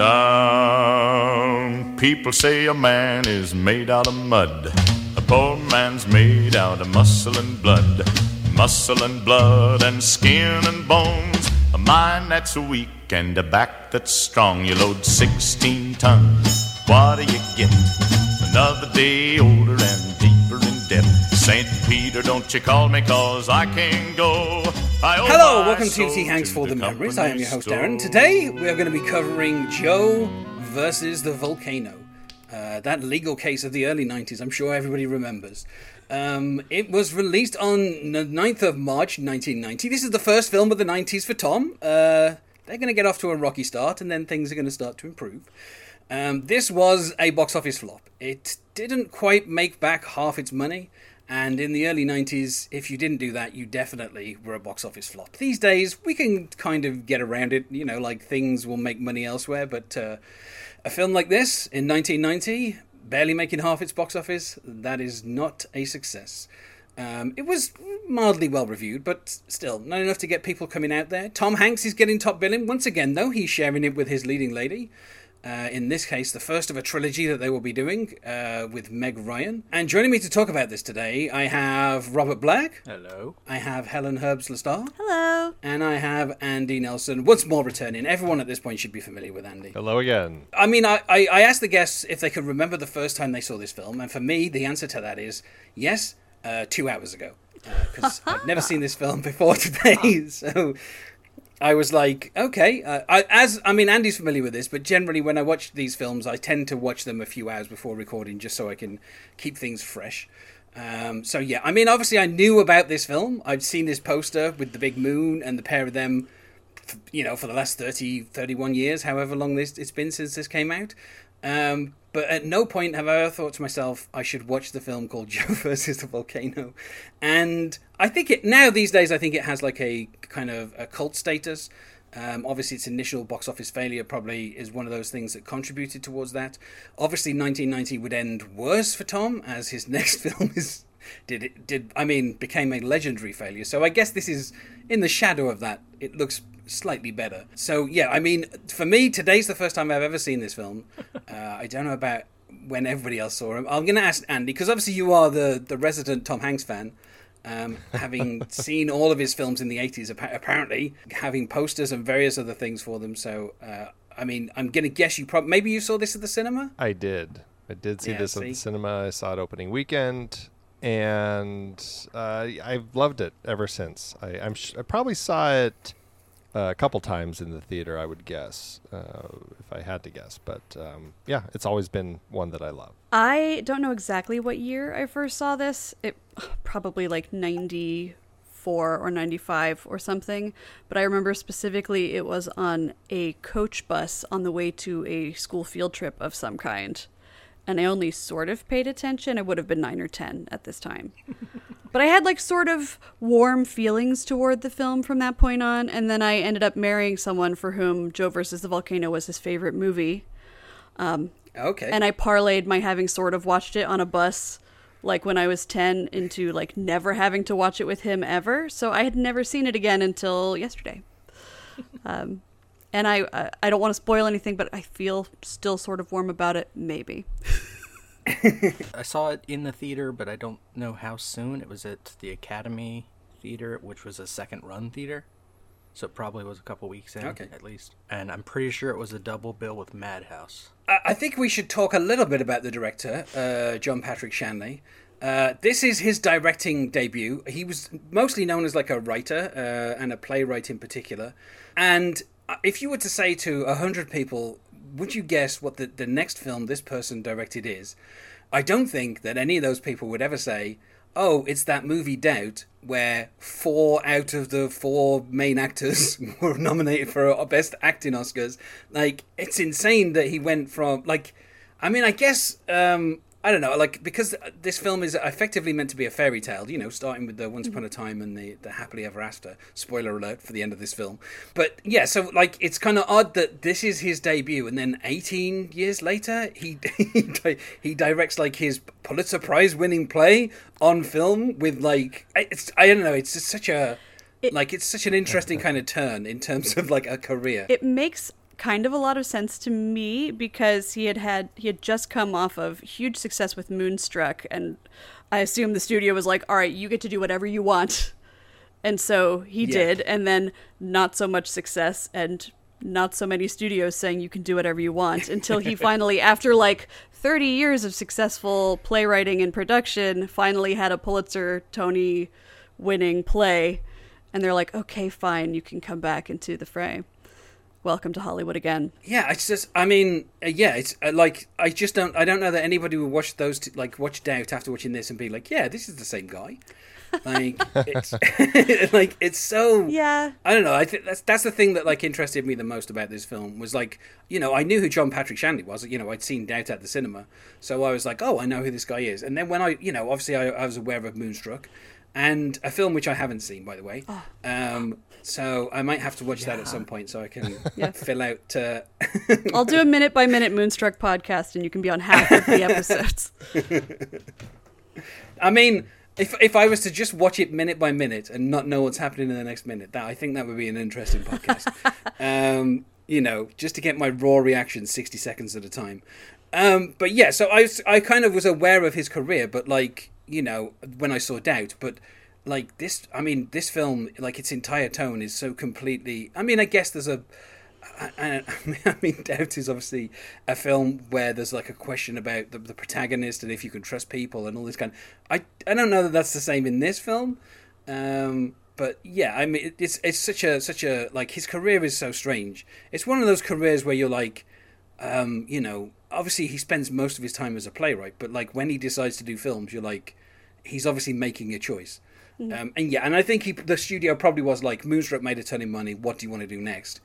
Some people say a man is made out of mud. A poor man's made out of muscle and blood. Muscle and blood and skin and bones. A mind that's weak and a back that's strong. You load 16 tons. What do you get? Another day older and debt. St. Peter, don't you call me, cause I can't go. I Hello, welcome to T Hanks for the the Memories. I am your host. Darren. Today, we are going to be covering Joe versus the volcano. Uh, that legal case of the early 90s, I'm sure everybody remembers. Um, it was released on the 9th of March 1990. This is the first film of the 90s for Tom. Uh, they're going to get off to a rocky start, and then things are going to start to improve. Um, this was a box office flop. It didn't quite make back half its money, and in the early 90s, if you didn't do that, you definitely were a box office flop. These days, we can kind of get around it, you know, like things will make money elsewhere, but uh, a film like this in 1990, barely making half its box office, that is not a success. Um, it was mildly well reviewed, but still not enough to get people coming out there. Tom Hanks is getting top billing once again, though he's sharing it with his leading lady. Uh, in this case, the first of a trilogy that they will be doing uh, with Meg Ryan. And joining me to talk about this today, I have Robert Black, Hello. I have Helen Herbs Lestar, Hello. and I have Andy Nelson. Once more returning. Everyone at this point should be familiar with Andy. Hello again. I mean, I, I, I asked the guests if they could remember the first time they saw this film, and for me, the answer to that is yes, uh, two hours ago. Because I've never seen this film before today, so I was like, okay. Uh, I, as I mean, Andy's familiar with this, but generally, when I watch these films, I tend to watch them a few hours before recording, just so I can keep things fresh. Um, so yeah, I mean, obviously, I knew about this film. I'd seen this poster with the big moon and the pair of them you know, for the last 30, 31 years, however long this it's been since this came out. Um, but at no point have I ever thought to myself, I should watch the film called Joe versus the Volcano. And I think it, now these days, I think it has like a kind of a cult status. Um, obviously, its initial box office failure probably is one of those things that contributed towards that. Obviously, 1990 would end worse for Tom, as his next film is did it did I mean became a legendary failure. So I guess this is in the shadow of that. It looks slightly better. So yeah, I mean for me today's the first time I've ever seen this film. Uh, I don't know about when everybody else saw him. I'm going to ask Andy because obviously you are the the resident Tom Hanks fan. Um, having seen all of his films in the 80s, apparently having posters and various other things for them. So, uh, I mean, I'm going to guess you probably maybe you saw this at the cinema. I did. I did see Yeah, this at the cinema. I saw it opening weekend, and uh, I've loved it ever since. I, I'm sh- I probably saw it uh, a couple times in the theater. I would guess, uh, if I had to guess. But um, yeah, it's always been one that I love. I don't know exactly what year I first saw this. It probably like 94 or 95 or something, but I remember specifically it was on a coach bus on the way to a school field trip of some kind. And I only sort of paid attention. I would have been 9 or 10 at this time. But I had like sort of warm feelings toward the film from that point on, and then I ended up marrying someone for whom Joe versus the Volcano was his favorite movie. Okay. and I parlayed my having sort of watched it on a bus like when I was 10 into like never having to watch it with him ever. So I had never seen it again until yesterday. um, and I I- I don't want to spoil anything, but I feel still sort of warm about it. Maybe. I saw it in the theater, but I don't know how soon. It was at the Academy Theater, which was a second run theater. So it probably was a couple weeks in, Okay. at least. And I'm pretty sure it was a double bill with Madhouse. I I think we should talk a little bit about the director, uh, John Patrick Shanley. Uh, this is his directing debut. He was mostly known as like a writer uh, and a playwright in particular. And if you were to say to a hundred people, would you guess what the, the next film this person directed is? I don't think that any of those people would ever say, "Oh, it's that movie Doubt," where four out of the four main actors were nominated for best acting Oscars. Like, it's insane that he went from like, I mean, I guess um, I don't know, like because this film is effectively meant to be a fairy tale, you know, starting with the Once Upon a mm-hmm. Time and the, the Happily Ever After. Spoiler alert for the end of this film. But yeah, so like it's kind of odd that this is his debut, and then 18 years later, he he, he directs like his Pulitzer Prize winning play on film with like I- it's I don't know, it's just such a It- like it's such an interesting kind of turn in terms of like a career. it makes kind of a lot of sense to me because he had had he had just come off of huge success with Moonstruck and I assume the studio was like, "All right, you get to do whatever you want." And so he Yeah. did and then not so much success and not so many studios saying you can do whatever you want until he finally after like 30 years of successful playwriting and production finally had a Pulitzer Tony winning play and they're like, "Okay, fine, you can come back into the fray." Welcome to Hollywood again. Yeah, it's just. I mean, uh, yeah, it's uh, like I just don't. I don't know that anybody would watch those, two, like watch Doubt after watching this and be like, yeah, this is the same guy. Like, it's like it's so. Yeah. I don't know. I think that's that's the thing that like interested me the most about this film was like you know I knew who John Patrick Shanley was. You know I'd seen Doubt at the cinema, so I was like, oh, I know who this guy is. And then when I you know obviously I, I was aware of Moonstruck, and a film which I haven't seen by the way. Um, so I might have to watch that at some point so I can Yeah. fill out. Uh, I'll do a minute by minute Moonstruck podcast and you can be on half of the episodes. I mean, if if I was to just watch it minute by minute and not know what's happening in the next minute, that I think that would be an interesting podcast. um, you know, just to get my raw reaction sixty seconds at a time. Um, but yeah, so I I kind of was aware of his career, but like you know when I saw Doubt, but like this, I mean, this film, like its entire tone is so completely. I mean, I guess there's a I, mean, Doubt is obviously a film where there's like a question about the, the protagonist and if you can trust people and all this kind. I I don't know that that's the same in this film, um, but yeah, I mean, it's it's such a such a like his career is so strange. It's one of those careers where you're like, um, you know, obviously he spends most of his time as a playwright, but like when he decides to do films, you're like, he's obviously making a choice. Um, and yeah, and I think he, the studio probably was like, Moonstruck made a ton of money. What do you want to do next?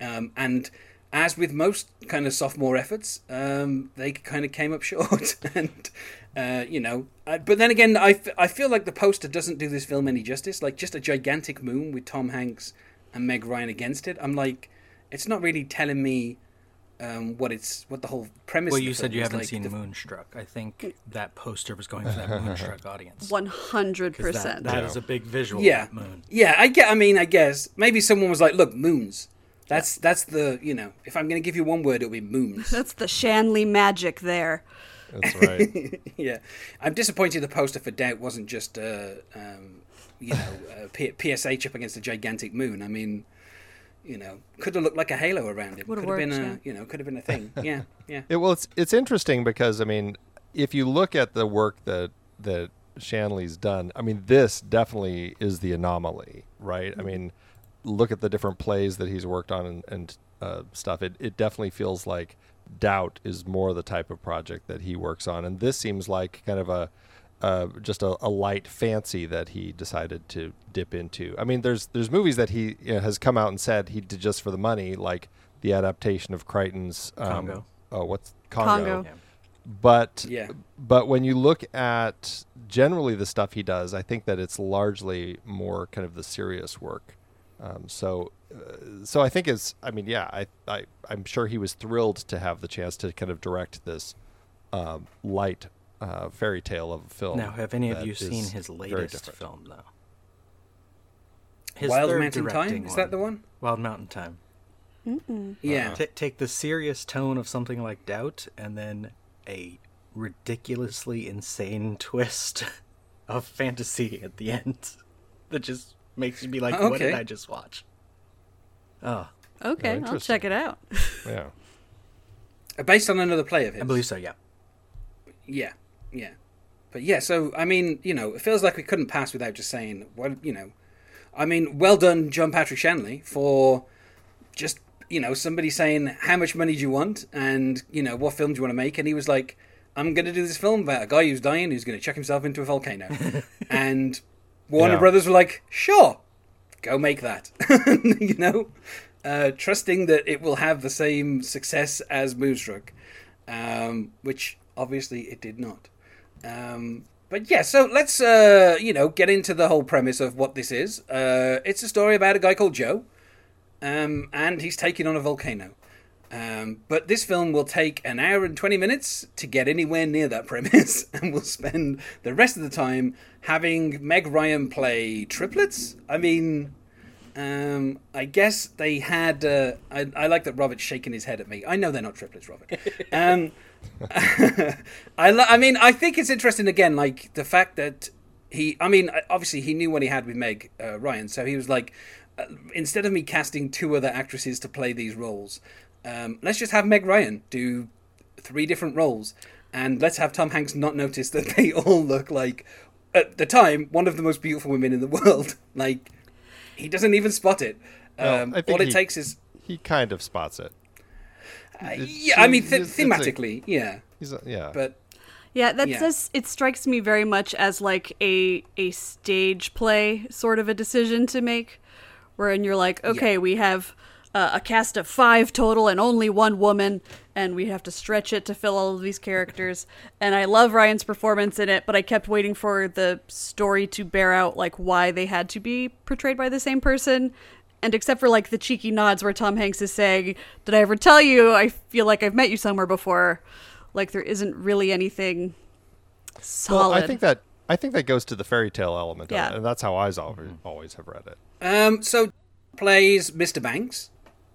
Um, and as with most kind of sophomore efforts, um, they kind of came up short. and, uh, you know, uh, but then again, I, f- I feel like the poster doesn't do this film any justice. Like, just a gigantic moon with Tom Hanks and Meg Ryan against it. I'm like, it's not really telling me um, what it's what the whole premise. Well, of the you said you haven't Like, seen the- Moonstruck. I think that poster was going for that Moonstruck audience. One hundred percent. That, that is a big visual. Yeah, moon. yeah. I get. I mean, I guess maybe someone was like, "Look, moons." That's that's the you know. If I'm going to give you one word, it'll be moons. That's the Shanley magic there. That's right. yeah, I'm disappointed the poster for Doubt wasn't just uh, um, you know uh, P- PSH up against a gigantic moon. I mean, you know, could have looked like a halo around it. Would've could have been worked, a you know could have been a thing. Yeah, yeah. It, well, it's it's interesting because I mean, if you look at the work that that Shanley's done, I mean, this definitely is the anomaly, right? I mean, look at the different plays that he's worked on and, and uh, stuff. It it definitely feels like Doubt is more the type of project that he works on, and this seems like kind of a uh, just a, a light fancy that he decided to dip into. I mean, there's there's movies that he you know, has come out and said he did just for the money, like the adaptation of Crichton's um, Congo. Oh, what's Congo? Congo. Yeah. But Yeah. but when you look at generally the stuff he does, I think that it's largely more kind of the serious work. Um, so uh, so I think it's I mean yeah I, I I'm sure he was thrilled to have the chance to kind of direct this um, light uh, fairy tale of a film. Now, have any of you seen his latest film, though? His Wild Mountain Thyme directing is that the one? Wild Mountain Thyme. Yeah. Ta take the serious tone of something like Doubt, and then a ridiculously insane twist of fantasy at the end that just makes you be like, "What did I just watch?" Oh, Okay, I'll check it out. Yeah. Based on another play of his. I believe so. Yeah. Yeah, yeah. But yeah, so I mean, you know, it feels like we couldn't pass without just saying, well, you know, I mean, well done, John Patrick Shanley, for just you know somebody saying how much money do you want and you know what film do you want to make, and he was like, I'm going to do this film about a guy who's dying who's going to chuck himself into a volcano, and Warner Yeah. Brothers were like, sure, go make that, you know, uh, trusting that it will have the same success as Moonstruck, um, which obviously it did not. Um, but yeah, so let's uh, you know get into the whole premise of what this is. Uh, it's a story about a guy called Joe, um, and he's taking on a volcano. Um, but this film will take an hour and 20 minutes to get anywhere near that premise, and we'll spend the rest of the time having Meg Ryan play triplets. I mean, um, I guess they had. Uh, I, I like that Robert's shaking his head at me. I know they're not triplets, Robert. Um, I, lo- I mean, I think it's interesting again, like the fact that he. I mean, obviously he knew what he had with Meg uh, Ryan, so he was like, uh, instead of me casting two other actresses to play these roles, um, let's just have Meg Ryan do three different roles, and let's have Tom Hanks not notice that they all look like, at the time, one of the most beautiful women in the world. Like, he doesn't even spot it. Um, think all it he- takes is, He kind of spots it. Uh, It's- yeah. I mean, th- it's- it's a- thematically, yeah, He's a, yeah. but Yeah, that Yeah. says it strikes me very much as like a a stage play sort of a decision to make, wherein you're like, okay, we have uh, a cast of five total and only one woman, and we have to stretch it to fill all of these characters. And I love Ryan's performance in it, but I kept waiting for the story to bear out like why they had to be portrayed by the same person. And except for like the cheeky nods where Tom Hanks is saying, "Did I ever tell you? I feel like I've met you somewhere before." Like there isn't really anything solid. well, I think that I think that goes to the fairy tale element, Yeah. of it, and that's how I always always have read it. Um, so plays Mr. Banks,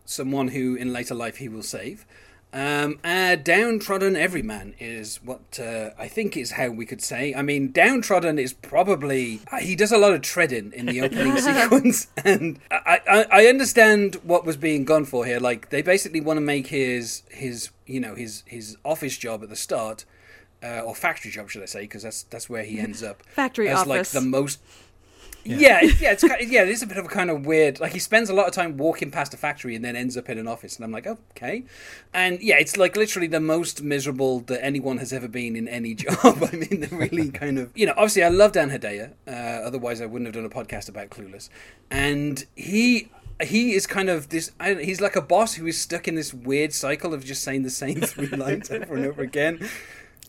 someone who in later life he will save. Um, a downtrodden everyman is what uh, I think is how we could say. I mean, downtrodden is probably uh, he does a lot of treading in the opening sequence, and I, I, I understand what was being gone for here. Like they basically want to make his his you know his his office job at the start. Uh, or factory job, should I say? Because that's that's where he ends up. Factory as like the most yeah, it's, yeah, it's kind of, yeah, it is a bit of a kind of weird. Like he spends a lot of time walking past a factory and then ends up in an office, and I'm like, okay, and yeah, it's like literally the most miserable that anyone has ever been in any job. I mean, they're really kind of, you know, obviously I love Dan Hedaya. Uh, otherwise, I wouldn't have done a podcast about Clueless, and he. He is kind of this. I don't, he's like a boss who is stuck in this weird cycle of just saying the same three lines over and over again.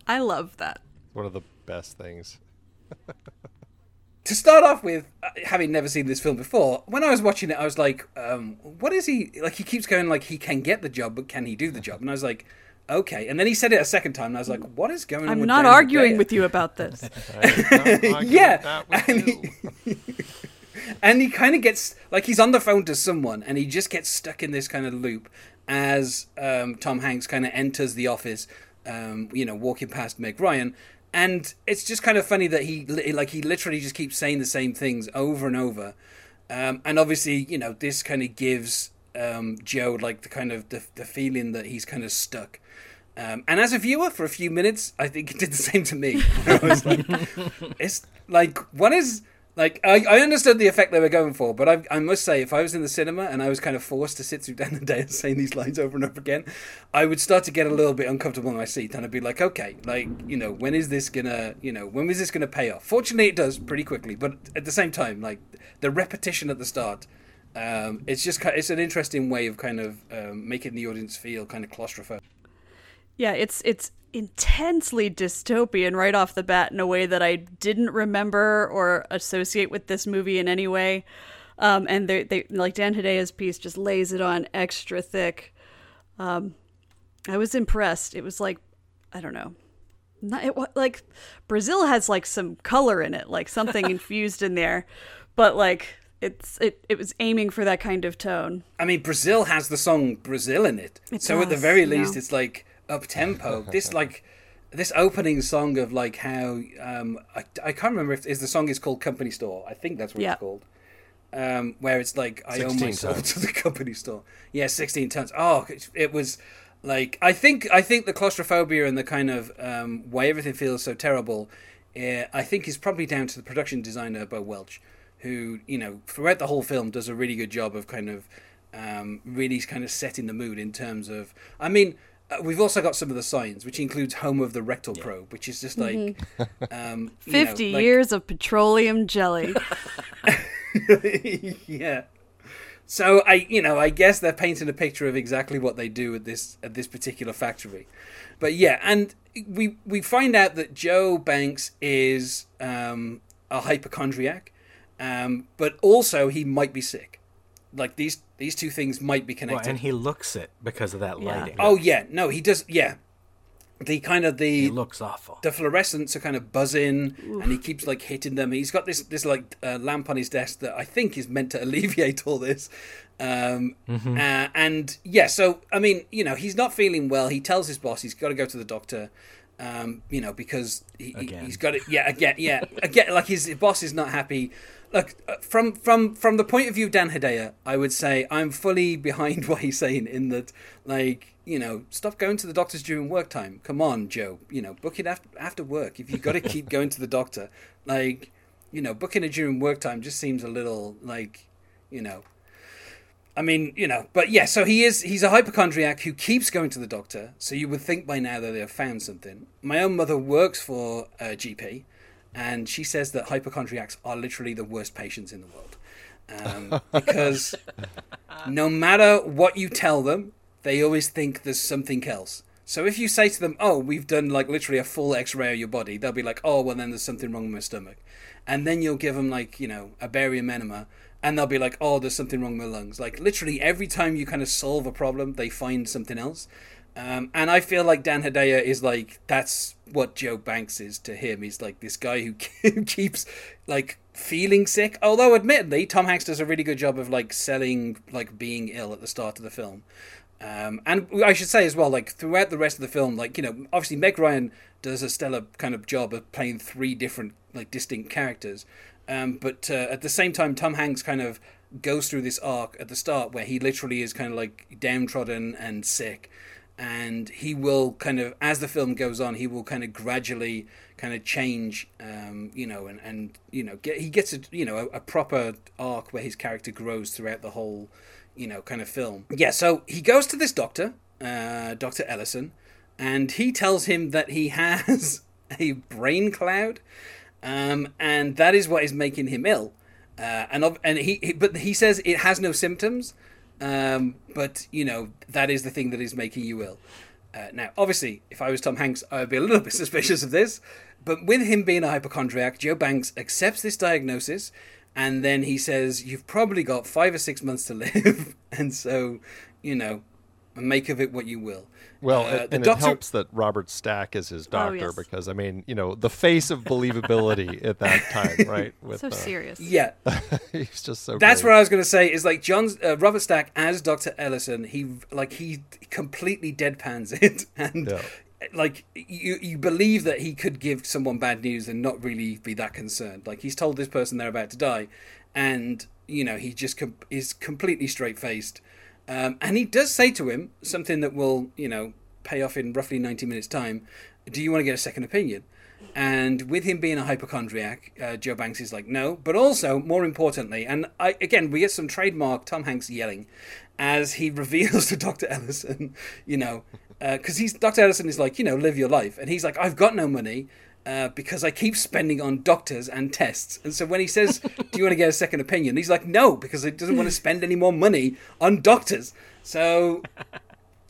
I love that. One of the best things. To start off with, uh, having never seen this film before, when I was watching it, I was like, um, "What is he like?" He keeps going like he can get the job, but can he do the job? And I was like, "Okay." And then he said it a second time, and I was like, "What is going on?" I'm with not Dan arguing Hedaya?" with you about this. Yeah, and he- and he kind of gets like he's on the phone to someone, and he just gets stuck in this kind of loop as um, Tom Hanks kind of enters the office, um, you know, walking past Meg Ryan, and it's just kind of funny that he like he literally just keeps saying the same things over and over, um, and obviously, you know, this kind of gives um, Joe like the kind of the, the feeling that he's kind of stuck. Um, and as a viewer, for a few minutes, I think it did the same to me. I was like, it's like, what is like? I, I understood the effect they were going for, but I, I must say, if I was in the cinema and I was kind of forced to sit through Dan Hedaya saying these lines over and over again, I would start to get a little bit uncomfortable in my seat, and I'd be like, okay, like you know, when is this gonna, you know, when is this gonna pay off? Fortunately, it does pretty quickly, but at the same time, like the repetition at the start. Um, it's just it's an interesting way of kind of um, making the audience feel kind of claustrophobic. Yeah, it's it's intensely dystopian right off the bat in a way that I didn't remember or associate with this movie in any way. Um, and they they like Dan Hedaya's piece just lays it on extra thick. Um, I was impressed. It was like I don't know. Not, it, like Brazil has like some color in it, like something infused in there, but like it's it it was aiming for that kind of tone. I mean, Brazil has the song Brazil in it. It so at the very least, it's like up tempo. this like this opening song of like how um I, I can't remember if is the song is called Company Store. I think that's what Yeah. it's called. Um, where it's like I owe 16 my soul tons. to the company store. Yeah, sixteen tons. Oh, it, it was like I think I think the claustrophobia and the kind of um, why everything feels so terrible. Uh, I think is probably down to the production designer Bo Welch, who you know throughout the whole film does a really good job of kind of um, really kind of setting the mood in terms of. I mean, uh, we've also got some of the signs, which includes home of the rectal probe, which is just like um, you know, Mm-hmm. Fifty like- years of petroleum jelly. yeah. So I, you know, I guess they're painting a picture of exactly what they do at this at this particular factory. But yeah, and we we find out that Joe Banks is um, a hypochondriac, um, but also he might be sick. Like these these two things might be Well, connected. and he looks it because of that Yeah. lighting. oh yeah, no, he does. Yeah, the kind of the he looks awful. the fluorescents are kind of buzzing and he keeps like hitting them he's got this this like uh, lamp on his desk that i think is meant to alleviate all this um Mm-hmm. uh, and yeah so i mean you know he's not feeling well he tells his boss he's got to go to the doctor um you know because he, he- Again. he's got it yeah again yeah again like his boss is not happy look uh, from from from the point of view of dan hedaya i would say i'm fully behind what he's saying in that like you know stop going to the doctors during work time. Come on joe you know book it after after work. If you've got to keep going to the doctor like you know booking it during work time just seems a little like you know I mean, you know, but yeah, so he is he's a hypochondriac who keeps going to the doctor, so you would think by now that they have found something. My own mother works for a GP, and she says that hypochondriacs are literally the worst patients in the world. Um, because no matter what you tell them, they always think there's something else. So if you say to them, "Oh, we've done like literally a full X-ray of your body," they'll be like, "Oh, well then there's something wrong with my stomach," and then you'll give them like you know a barium enema, and they'll be like, "Oh, there's something wrong with my lungs." Like literally every time you kind of solve a problem, they find something else. Um, and I feel like Dan Hedaya is like that's what Joe Banks is to him. He's like this guy who keeps like feeling sick. Although admittedly, Tom Hanks does a really good job of like selling like being ill at the start of the film. Um, and I should say as well, like throughout the rest of the film, like you know, obviously Meg Ryan does a stellar kind of job of playing three different like distinct characters. Um, but uh, at the same time, Tom Hanks kind of goes through this arc at the start where he literally is kind of like downtrodden and sick, and he will kind of as the film goes on, he will kind of gradually kind of change, um, you know, and and you know, get he gets a you know a, a proper arc where his character grows throughout the whole you know, kind of film. Yeah, so he goes to this doctor, uh, Dr. Ellison, and he tells him that he has a brain cloud, um, and that is what is making him ill. Uh, and and he, he but he says it has no symptoms, um, but you know that is the thing that is making you ill. Uh, now, obviously, if I was Tom Hanks, I would be a little bit suspicious of this. But with him being a hypochondriac, Joe Banks accepts this diagnosis, and then he says, "You've probably got five or six months to live, and so, you know, make of it what you will." Well, Uh, it, the and doctor- it helps that Robert Stack is his doctor yes. because I mean, you know, the face of believability at that time, right? With So uh, serious. Yeah, he's just so. That's great. what I was going to say. Is like John's uh, Robert Stack as Doctor Ellison. He like he completely deadpans it, and Yeah. like you you believe that he could give someone bad news and not really be that concerned. Like he's told this person they're about to die, and you know he just com- is completely straight faced. Um, and he does say to him something that will you know pay off in roughly ninety minutes time. Do you want to get a second opinion? And with him being a hypochondriac, uh, Joe Banks is like, no. But also, more importantly, and I, again, we get some trademark Tom Hanks yelling as he reveals to Dr. Ellison, you know, because he's Dr. Ellison is like, you know, live your life. And he's like, I've got no money uh, because I keep spending on doctors and tests. And so when he says, do you want to get a second opinion? He's like, no, because he doesn't want to spend any more money on doctors. So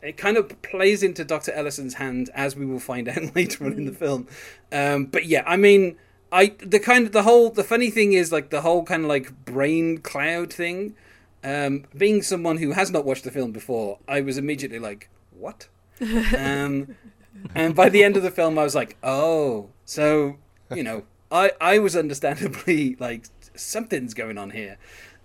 it kind of plays into Dr. Ellison's hand, as we will find out later on in the film. Um, but yeah, I mean, I the kind of the whole the funny thing is like the whole kind of like brain cloud thing. Um, being someone who has not watched the film before, I was immediately like, "What?" um, and by the end of the film, I was like, "Oh, so you know, I I was understandably like something's going on here."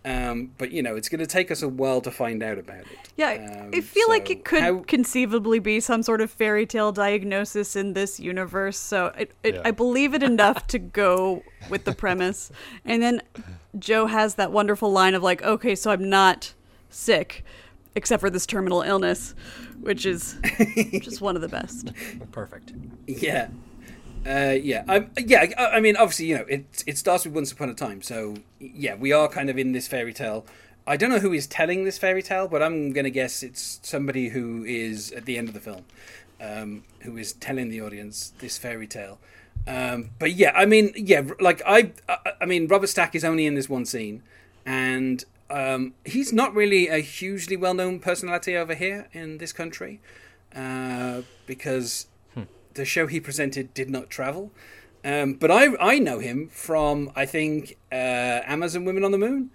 Um, but you know, it's going to take us a while to find out about it. Yeah, Um, I feel like it could how- conceivably be some sort of fairy tale diagnosis in this universe. So it, it, Yeah. I believe it enough to go with the premise. And then Joe has that wonderful line of like, "Okay, so I'm not sick, except for this terminal illness," which is just one of the best. Perfect. Yeah. Uh, yeah, I, yeah. I, I mean, obviously, you know, it it starts with Once Upon a Time, so yeah, we are kind of in this fairy tale. I don't know who is telling this fairy tale, but I'm gonna guess it's somebody who is at the end of the film, um, who is telling the audience this fairy tale. Um, but yeah, I mean, yeah, like I, I, I mean, Robert Stack is only in this one scene, and um, he's not really a hugely well-known personality over here in this country, uh, because the show he presented did not travel. Um, but I I know him from I think uh, Amazon Women on the Moon,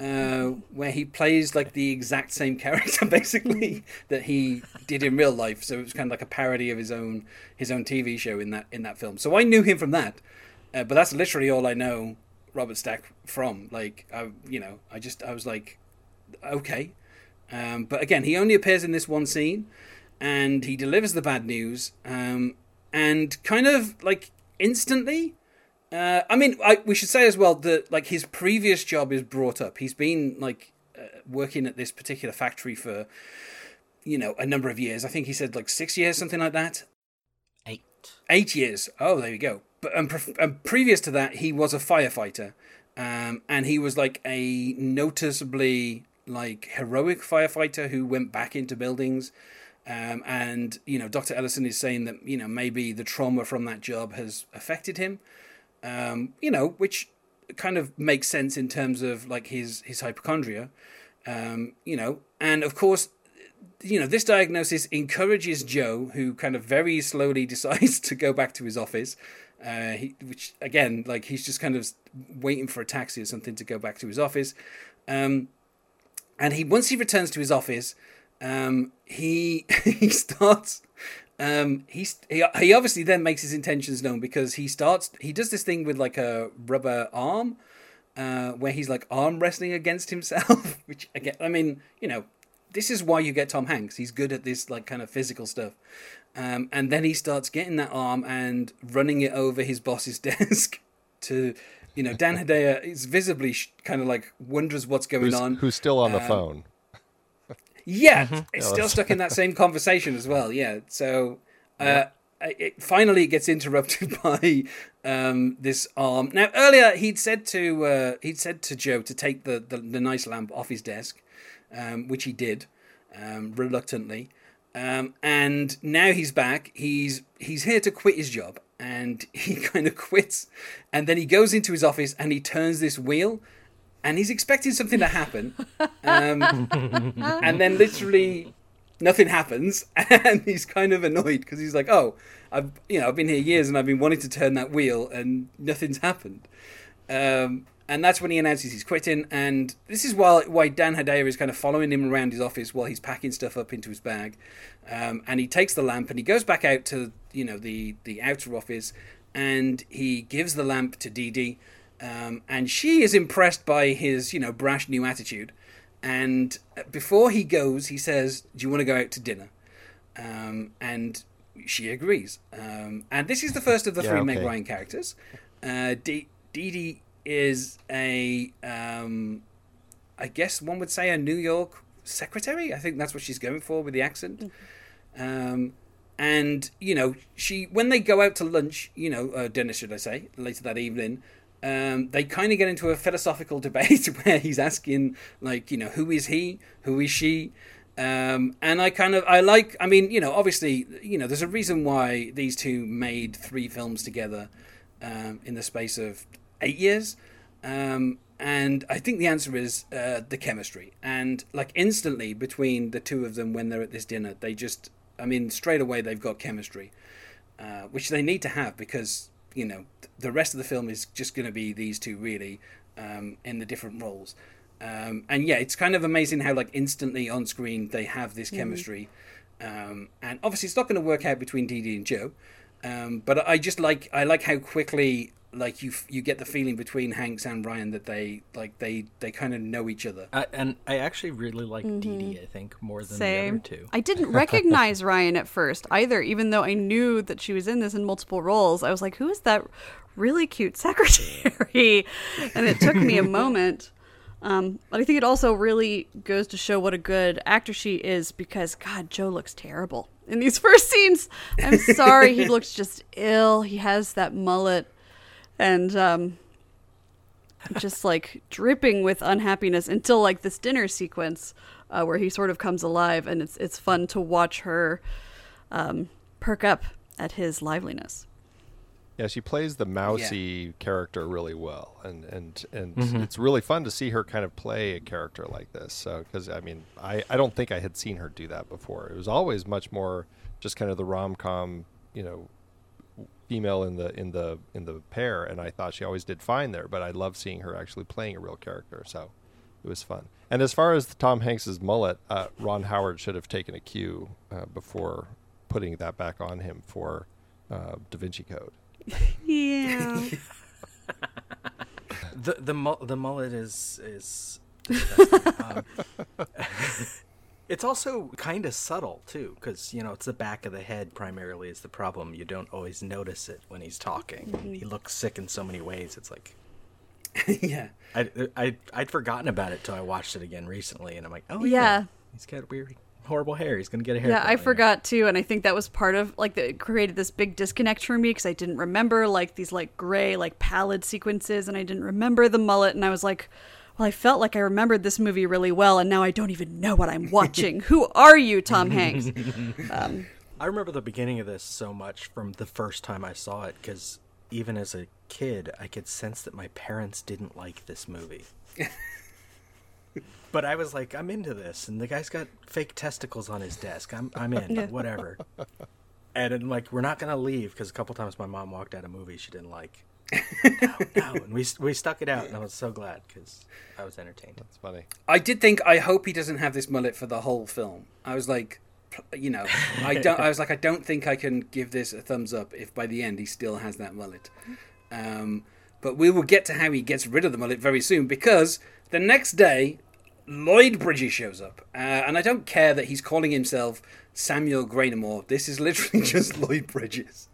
uh, where he plays like the exact same character basically that he did in real life. So it was kind of like a parody of his own his own TV show in that in that film. So I knew him from that, uh, but that's literally all I know Robert Stack from. Like I, you know, I just I was like, okay, um, but again, he only appears in this one scene, and he delivers the bad news, um, and kind of like instantly. Uh, I mean, I, we should say as well that like his previous job is brought up. He's been like uh, working at this particular factory for you know a number of years. I think he said like six years, something like that. Eight. Eight years. Oh, there you go. But um, pre- um, previous to that, he was a firefighter, um, and he was like a noticeably like heroic firefighter who went back into buildings. Um, and you know, Dr. Ellison is saying that you know maybe the trauma from that job has affected him. Um, you know, which kind of makes sense in terms of like his his hypochondria. Um, you know, and of course, you know, this diagnosis encourages Joe, who kind of very slowly decides to go back to his office. Uh, he, which again, like he's just kind of waiting for a taxi or something to go back to his office. Um, and he once he returns to his office, um, he he starts. Um, he's, he he obviously then makes his intentions known because he starts he does this thing with like a rubber arm, uh, where he's like arm wrestling against himself. Which again, I mean, you know, this is why you get Tom Hanks. He's good at this like kind of physical stuff. Um, and then he starts getting that arm and running it over his boss's desk to, you know, Dan Hedaya is visibly sh- kind of like wonders what's going Who's, on. who's still on the Um, phone? Yeah, it's still stuck in that same conversation as well. Yeah, so uh, it finally gets interrupted by um, this arm. Now earlier he'd said to uh, he'd said to Joe to take the, the, the nice lamp off his desk, um, which he did um, reluctantly. Um, and now he's back. He's he's here to quit his job, and he kind of quits. And then he goes into his office and he turns this wheel, and he's expecting something to happen. Um, and then literally nothing happens, and he's kind of annoyed because he's like, "Oh, I've you know I've been here years and I've been wanting to turn that wheel, and nothing's happened." Um, and that's when he announces he's quitting. And this is why why Dan Hedaya is kind of following him around his office while he's packing stuff up into his bag. Um, and he takes the lamp and he goes back out to you know the the outer office, and he gives the lamp to Dee Dee. Um, and she is impressed by his you know brash new attitude. And before he goes, he says, "Do you want to go out to dinner?" Um, and she agrees. Um, and this is the first of the Yeah, three Meg. Ryan characters. Uh, Dee Dee is a, um, I guess one would say a New York secretary. I think that's what she's going for with the accent. Um, and you know, she when they go out to lunch, you know, uh, dinner should I say, later that evening. Um, they kind of get into a philosophical debate where he's asking, like, you know, who is he? Who is she? Um, and I kind of I like I mean you know obviously you know there's a reason why these two made three films together um, in the space of eight years um, and I think the answer is uh, the chemistry. And like instantly between the two of them when they're at this dinner they just I mean straight away they've got chemistry uh, which they need to have because you know the rest of the film is just going to be these two really um, in the different roles. Um, and yeah it's kind of amazing how like instantly on screen they have this chemistry. Um, and obviously it's not going to work out between Dee Dee and Joe um, but I just like I like how quickly like you you get the feeling between Hanks and Ryan that they like they they kind of know each other I, and I actually really like Dee Dee, I think, more than the other two. I didn't recognize Ryan at first either, even though I knew that she was in this in multiple roles. I was like, who is that really cute secretary? and it took me a moment. Um, but I think it also really goes to show what a good actor she is because, God, Joe looks terrible in these first scenes. I'm sorry. he looks just ill. He has that mullet. And um, just like dripping with unhappiness until like this dinner sequence uh, where he sort of comes alive and it's it's fun to watch her um, perk up at his liveliness. Yeah, she plays the mousy character really well, and and and it's really fun to see her kind of play a character like this. So, because I mean, I I don't think I had seen her do that before. It was always much more just kind of the rom com, you know, female in the in the in the pair, and I thought she always did fine there. But I love seeing her actually playing a real character. So, it it was fun. And as far as Tom Hanks's mullet, uh, Ron Howard should have taken a cue uh, before putting that back on him for uh, Da Vinci Code. Yeah. The the mul- the mullet is is. um, it's also kind of subtle too, because you know it's the back of the head primarily is the problem. You don't always notice it when he's talking. Mm-hmm. He looks sick in so many ways. It's like yeah. I I I'd forgotten about it till I watched it again recently, and I'm like, oh Yeah. yeah, he's got weird, horrible hair. He's gonna get a hair. Yeah, I later. forgot too, and I think that was part of like that created this big disconnect for me because I didn't remember like these like gray like pallid sequences, and I didn't remember the mullet, and I was like, well, I felt like I remembered this movie really well, and now I don't even know what I'm watching. Who are you, Tom Hanks? Um, I remember the beginning of this so much from the first time I saw it because even as a kid, I could sense that my parents didn't like this movie. but I was like, I'm into this, and the guy's got fake testicles on his desk. I'm I'm in, Yeah. whatever. And I'm like, we're not gonna leave because a couple times my mom walked out of a movie she didn't like. No, no, and we we stuck it out, and I was so glad because I was entertained. That's funny. I did think I hope he doesn't have this mullet for the whole film. I was like, you know, I don't. I was like, I don't think I can give this a thumbs up if by the end he still has that mullet. Um, but we will get to how he gets rid of the mullet very soon because the next day Lloyd Bridges shows up, uh, and I don't care that he's calling himself Samuel Graynamore. This is literally just Lloyd Bridges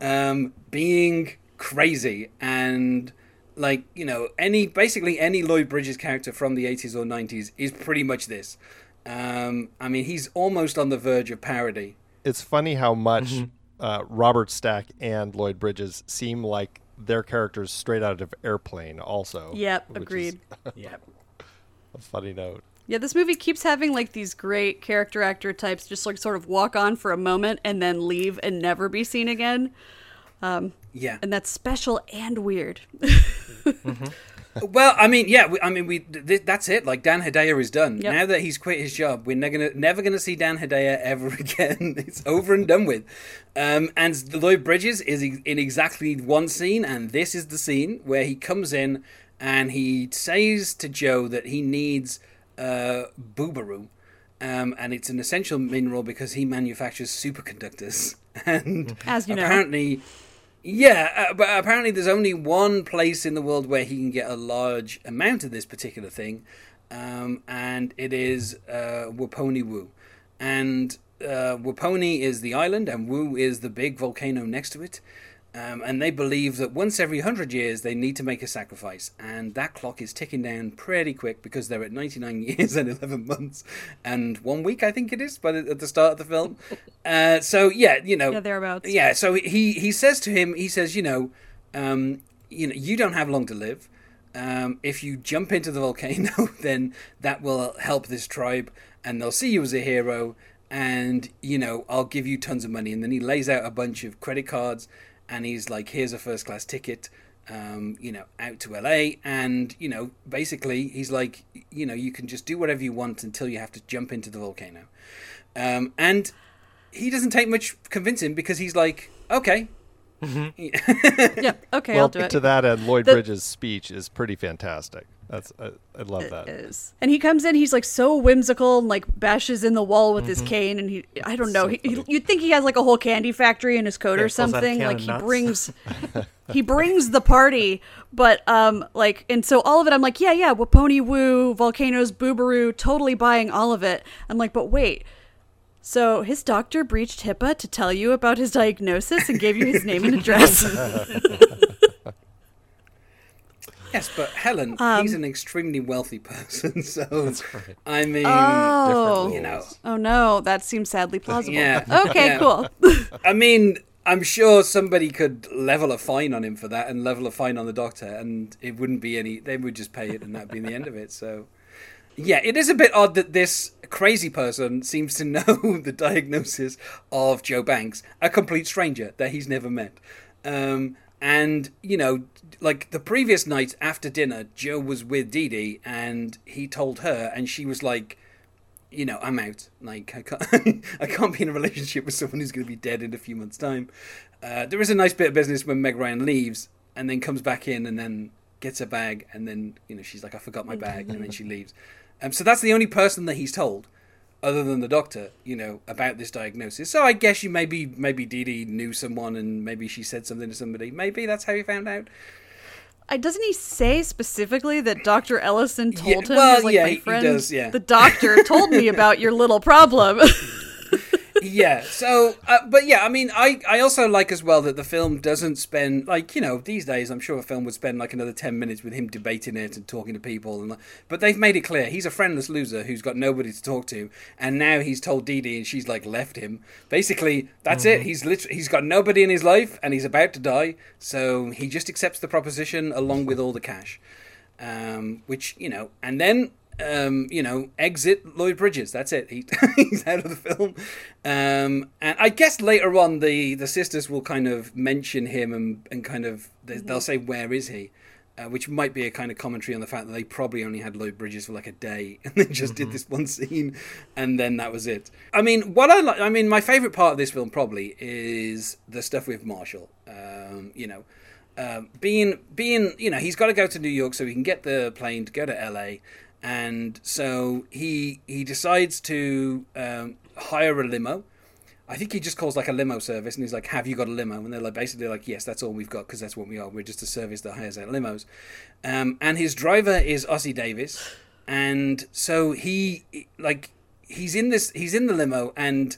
um, being crazy and like you know any basically any Lloyd Bridges character from the 80s or 90s is pretty much this. Um, I mean, he's almost on the verge of parody. It's funny how much uh, Robert Stack and Lloyd Bridges seem like their characters straight out of Airplane. Also, yep, which is agreed. Yeah, a funny note. Yeah, this movie keeps having like these great character actor types just like sort of walk on for a moment and then leave and never be seen again. Yeah. And that's special and weird. Well, I mean, yeah, we, I mean, we th- that's it. Like Dan Hedaya is done Yep. now that he's quit his job. We're never gonna never gonna see Dan Hedaya ever again. it's over and done with. Um, and Lloyd Bridges is in exactly one scene, and this is the scene where he comes in and he says to Joe that he needs uh, boobaroo. Um, and it's an essential mineral because he manufactures superconductors. And As you know. apparently, yeah, uh, but apparently there's only one place in the world where he can get a large amount of this particular thing, um, and it is uh, Waponi Woo. And uh, Waponi is the island, and Woo is the big volcano next to it. Um, and they believe that once every hundred years they need to make a sacrifice, and that clock is ticking down pretty quick because they're at 99 years and 11 months and one week, I think it is, by the, at the start of the film. Uh, so yeah, you know, Yeah, thereabouts. yeah, so he he says to him, he says, you know, um, you know, you don't have long to live. Um, if you jump into the volcano, then that will help this tribe, and they'll see you as a hero. And you know, I'll give you tons of money. And then he lays out a bunch of credit cards, and he's like, "Here's a first class ticket." Um, you know, out to LA, and you know, basically, he's like, you know, you can just do whatever you want until you have to jump into the volcano. Um, and he doesn't take much convincing because he's like, okay, yep. Okay, well, I'll do it. to that end, Lloyd The- Bridges' speech is pretty fantastic. That's I, I love that. is. And he comes in, he's like so whimsical and like bashes in the wall with Mm-hmm. his cane. And he, I don't know, he, he- you'd think he has like a whole candy factory in his coat Yeah, or pulls out a something. Like he brings, he brings the party. But um, like, and so all of it, I'm like, yeah, yeah, Waponi Woo, Volcanoes, Boobaroo, totally buying all of it. I'm like, but wait. So his doctor breached HIPAA to tell you about his diagnosis and gave you his name and address. yes, but Helen, Um, he's an extremely wealthy person, so I mean, oh, you know, oh no, that seems sadly plausible. Yeah, Okay, yeah. cool. I mean, I'm sure somebody could level a fine on him for that, and level a fine on the doctor, and it wouldn't be any. They would just pay it, and that'd be the end of it. So, yeah, it is a bit odd that this crazy person seems to know the diagnosis of Joe Banks, a complete stranger that he's never met. Um, and you know, like the previous night after dinner, Joe was with Dee Dee, and he told her, and she was like, you know, I'm out. Like, I can't, I can't be in a relationship with someone who's going to be dead in a few months' time. Uh, there is a nice bit of business when Meg Ryan leaves and then comes back in, and then gets her bag, and then you know she's like, "I forgot my bag," and then she leaves. Um, so that's the only person that he's told, other than the doctor, you know, about this diagnosis. So I guess you maybe maybe Dee Dee knew someone, and maybe she said something to somebody. Maybe that's how he found out. Doesn't he say specifically that Dr. Ellison told Yeah, him? well, like, yeah, my he- he does, yeah. The doctor told me about your little problem. yeah so uh, but yeah i mean i i also like as well that the film doesn't spend like you know these days i'm sure a film would spend like another 10 minutes with him debating it and talking to people and but they've made it clear he's a friendless loser who's got nobody to talk to and now he's told Dee Dee and she's like left him. Basically that's it he's literally he's got nobody in his life and he's about to die so he just accepts the proposition along with all the cash um, which you know, and then um, you know, exit Lloyd Bridges. That's it. He, he's out of the film. Um, and I guess later on, the the sisters will kind of mention him and and kind of they, they'll say, "Where is he?" Uh, which might be a kind of commentary on the fact that they probably only had Lloyd Bridges for like a day and they just did this one scene and then that was it. I mean, what I like, I mean, my favorite part of this film probably is the stuff with Marshall. Um, you know, um, being being you know he's got to go to New York so he can get the plane to go to LA, and so he he decides to um, hire a limo. I think he just calls like a limo service, and he's like, "Have you got a limo?" And they're like, basically like, "Yes, that's all we've got because that's what we are. We're just a service that hires out limos." Um, and his driver is Ossie Davis, and so he like he's in this he's in the limo and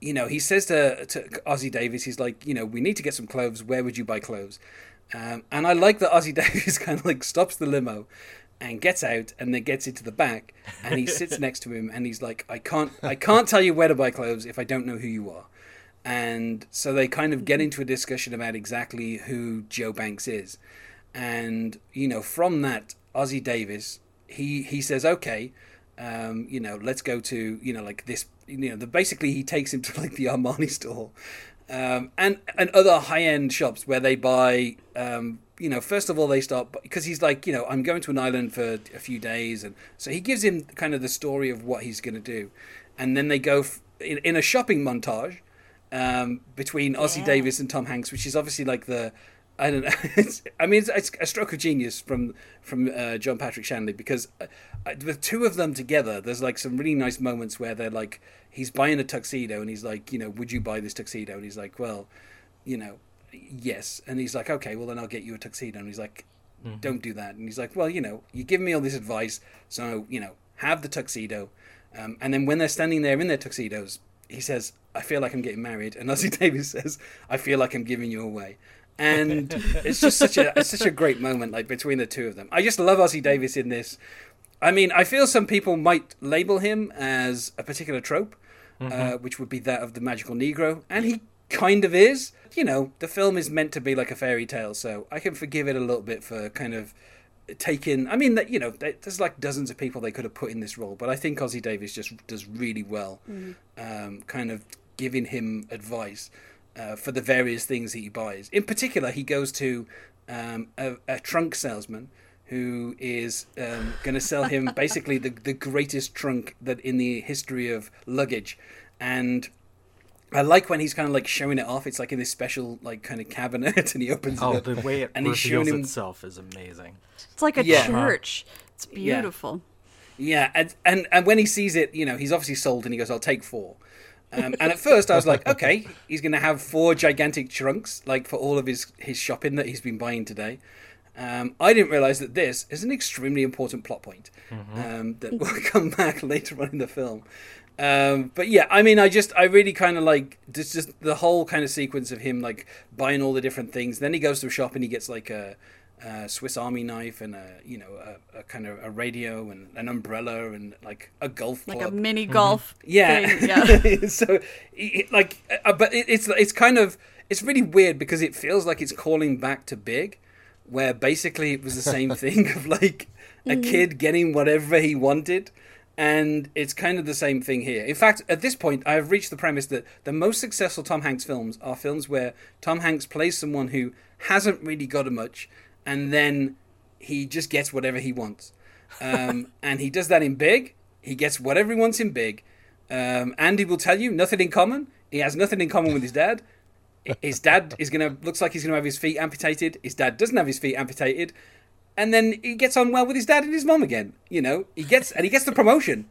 you know he says to to Ossie Davis he's like you know we need to get some clothes where would you buy clothes um, and I like that Ossie Davis kind of like stops the limo and gets out and then gets into the back and he sits next to him and he's like I can't I can't tell you where to buy clothes if I don't know who you are. And so they kind of get into a discussion about exactly who Joe Banks is. And you know from that Ossie Davis he he says okay um, you know let's go to you know like this you know the, basically he takes him to like the Armani store um, and and other high end shops where they buy um, you know first of all they start because he's like you know I'm going to an island for a few days and so he gives him kind of the story of what he's going to do and then they go f- in, in a shopping montage um, between Ossie Davis and Tom Hanks, which is obviously like the I don't know. It's, I mean, it's, it's a stroke of genius from from uh, John Patrick Shanley because uh, the two of them together, there's like some really nice moments where they're like, he's buying a tuxedo and he's like, you know, would you buy this tuxedo? And he's like, well, you know, yes. And he's like, okay, well then I'll get you a tuxedo. And he's like, don't do that. And he's like, well, you know, you give me all this advice, so you know, have the tuxedo. Um, and then when they're standing there in their tuxedos, he says, I feel like I'm getting married. And Ossie Davis says, I feel like I'm giving you away. And it's just such a it's such a great moment like between the two of them. I just love Ossie Davis in this. I mean, I feel some people might label him as a particular trope, uh, which would be that of the magical Negro, and he kind of is. You know, the film is meant to be like a fairy tale, so I can forgive it a little bit for kind of taking. I mean, that you know, there's like dozens of people they could have put in this role, but I think Ossie Davis just does really well, um, kind of giving him advice uh, for the various things that he buys. In particular, he goes to um, a, a trunk salesman who is um, going to sell him basically the, the greatest trunk that in the history of luggage, and I like when he's kind of like showing it off. It's like in this special like kind of cabinet, and he opens Oh, it up. the way it and he's reveals showing him itself is amazing. It's like a Yeah. church. It's beautiful. Yeah, and, and and when he sees it, you know, he's obviously sold, and he goes, "I'll take four. Um, and at first, I was like, "Okay, he's going to have four gigantic trunks, like for all of his his shopping that he's been buying today." Um, I didn't realize that this is an extremely important plot point um, that will come back later on in the film. Um, but yeah, I mean, I just, I really kind of like just, just the whole kind of sequence of him like buying all the different things. Then he goes to a shop and he gets like a, a Swiss Army knife and a, you know, a, a kind of a radio and an umbrella and like a golf club. Like a mini golf. Yeah, thing, yeah. so it, it- like, uh, but it, it's it's kind of it's really weird because it feels like it's calling back to Big, where basically it was the same thing of like a kid getting whatever he wanted. And it's kind of the same thing here. In fact, at this point, I have reached the premise that the most successful Tom Hanks films are films where Tom Hanks plays someone who hasn't really got much, and then he just gets whatever he wants. Um, and he does that in Big. He gets whatever he wants in Big. Um, Andy will tell you nothing in common. He has nothing in common with his dad. His dad is gonna looks like he's gonna have his feet amputated. His dad doesn't have his feet amputated, and then he gets on well with his dad and his mom again. You know, he gets and he gets the promotion,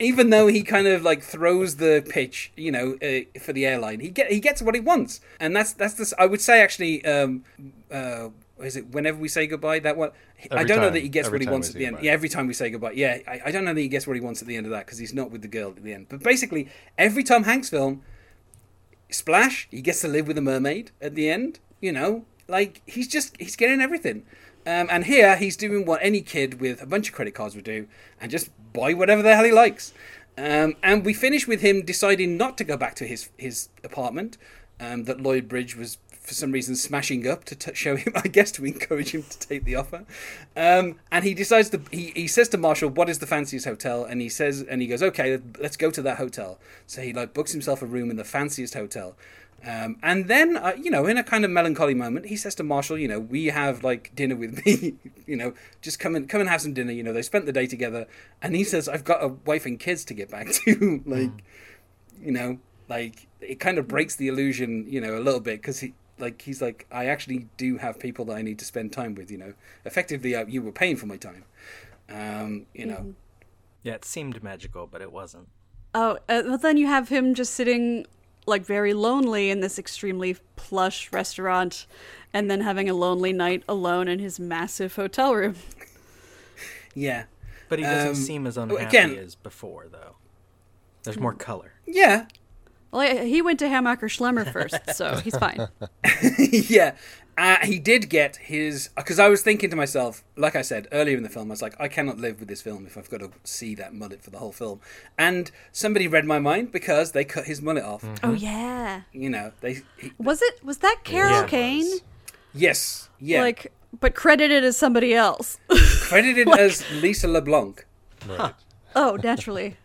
even though he kind of like throws the pitch. You know, uh, for the airline, he get he gets what he wants, and that's that's this. I would say actually, um, uh, is it whenever we say goodbye? That one, I don't know that he gets Every what he wants at the end. goodbye. Yeah, every time we say goodbye. Yeah, I, I don't know that he gets what he wants at the end of that because he's not with the girl at the end. But basically, every Tom Hanks film, Splash, he gets to live with a mermaid at the end. You know, like he's just he's getting everything. Um, and here he's doing what any kid with a bunch of credit cards would do, and just buy whatever the hell he likes. Um, and we finish with him deciding not to go back to his his apartment um, that Lloyd Bridge was for some reason smashing up to t- show him, I guess, to encourage him to take the offer. Um, and he decides to he, he says to Marshall, "What is the fanciest hotel?" And he says, and he goes, "Okay, let's go to that hotel." So he like books himself a room in the fanciest hotel. Um, and then, uh, you know, in a kind of melancholy moment, he says to Marshall, "You know, we have like dinner with me. you know, just come and come and have some dinner. You know, they spent the day together." And he says, "I've got a wife and kids to get back to." like, you know, like it kind of breaks the illusion, you know, a little bit because he, like, he's like, "I actually do have people that I need to spend time with." You know, effectively, uh, you were paying for my time. Um, you know, Yeah, it seemed magical, but it wasn't. Oh, uh, but then you have him just sitting like very lonely in this extremely plush restaurant and then having a lonely night alone in his massive hotel room. yeah, But he doesn't Um, seem as unhappy again- as before, though. There's more color. yeah, Well, he went to Hammacher Schlemmer first, so he's fine. yeah. Uh, he did get his because I was thinking to myself, like I said earlier in the film, I was like, I cannot live with this film if I've got to see that mullet for the whole film. And somebody read my mind because they cut his mullet off. Oh yeah. You know, they he, Was it was that Carol Yeah, Kane? yes, yeah, Like but credited as somebody else. credited as Lisa LeBlanc Right. oh, naturally.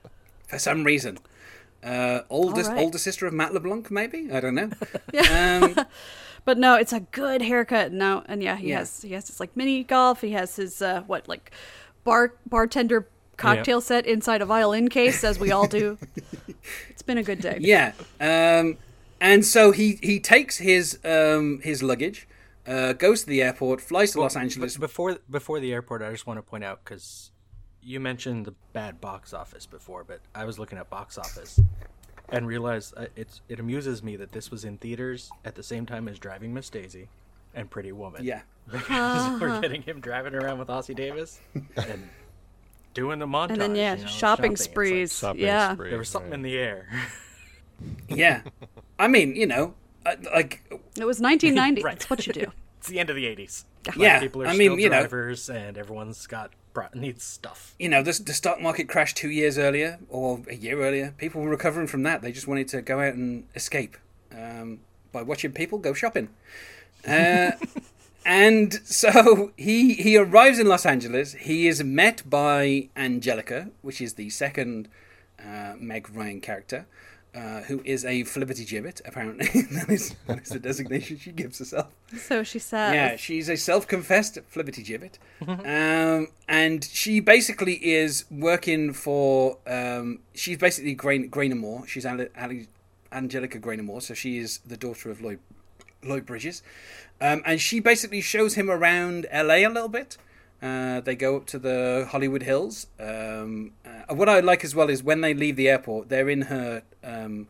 for some reason. Uh, oldest All right. older sister of Matt LeBlanc, maybe I don't know. um, But no, it's a good haircut now, and yeah, he Yeah. has he has his like mini golf. He has his uh, what like bar bartender cocktail set inside a violin case, as we all do. it's been a good day. Yeah, um, and so he he takes his um, his luggage, uh, goes to the airport, flies to Los But Angeles. before before the airport, I just want to point out because you mentioned the bad box office before, but I was looking at box office and realized uh, it's it amuses me that this was in theaters at the same time as Driving Miss Daisy and Pretty Woman. Yeah, because we're getting him driving around with Ossie Davis and doing the montage. And then yeah, you know, shopping It's like- sprees. Shopping yeah. spree, there was something right. in the air. yeah. I mean, you know, uh, like It was 1990. Right. That's what you do. it's the end of the '80s. Black Yeah, people are I still mean, you know- drivers, and everyone's got pro- needs stuff. you know, the, the stock market crashed two years earlier or a year earlier. People were recovering from that. They just wanted to go out and escape um, by watching people go shopping. Uh, and so he he arrives in Los Angeles. He is met by Angelica, which is the second uh, Meg Ryan character. Uh, who is a flippity gibbet? Apparently, that is that is the designation she gives herself. So she says. Yeah, she's a self-confessed flippity gibbet, um, and she basically is working for. Um, she's basically Grain Grainer She's Ale- Ale- Angelica Grainer so she is the daughter of Lloyd Lloyd Bridges, um, and she basically shows him around LA a little bit. Uh, they go up to the Hollywood Hills. Um, uh, what I like as well is when they leave the airport, they're in her um,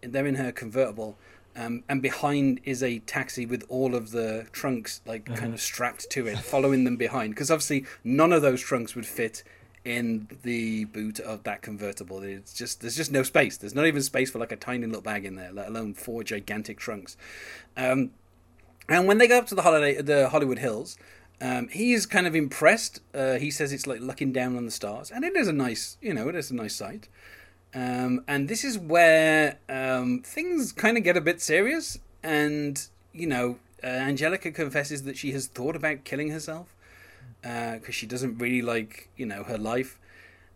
they're in her convertible, um, and behind is a taxi with all of the trunks like kind of strapped to it, following them behind. Because obviously none of those trunks would fit in the boot of that convertible. It's just there's just no space. There's not even space for like a tiny little bag in there, let alone four gigantic trunks. Um, and when they go up to the holiday, the Hollywood Hills, um, he is kind of impressed. Uh, he says it's like looking down on the stars, and it is a nice, you know, it is a nice sight. Um, and this is where um, things kind of get a bit serious. And you know, uh, Angelica confesses that she has thought about killing herself because she doesn't really like, you know, her life.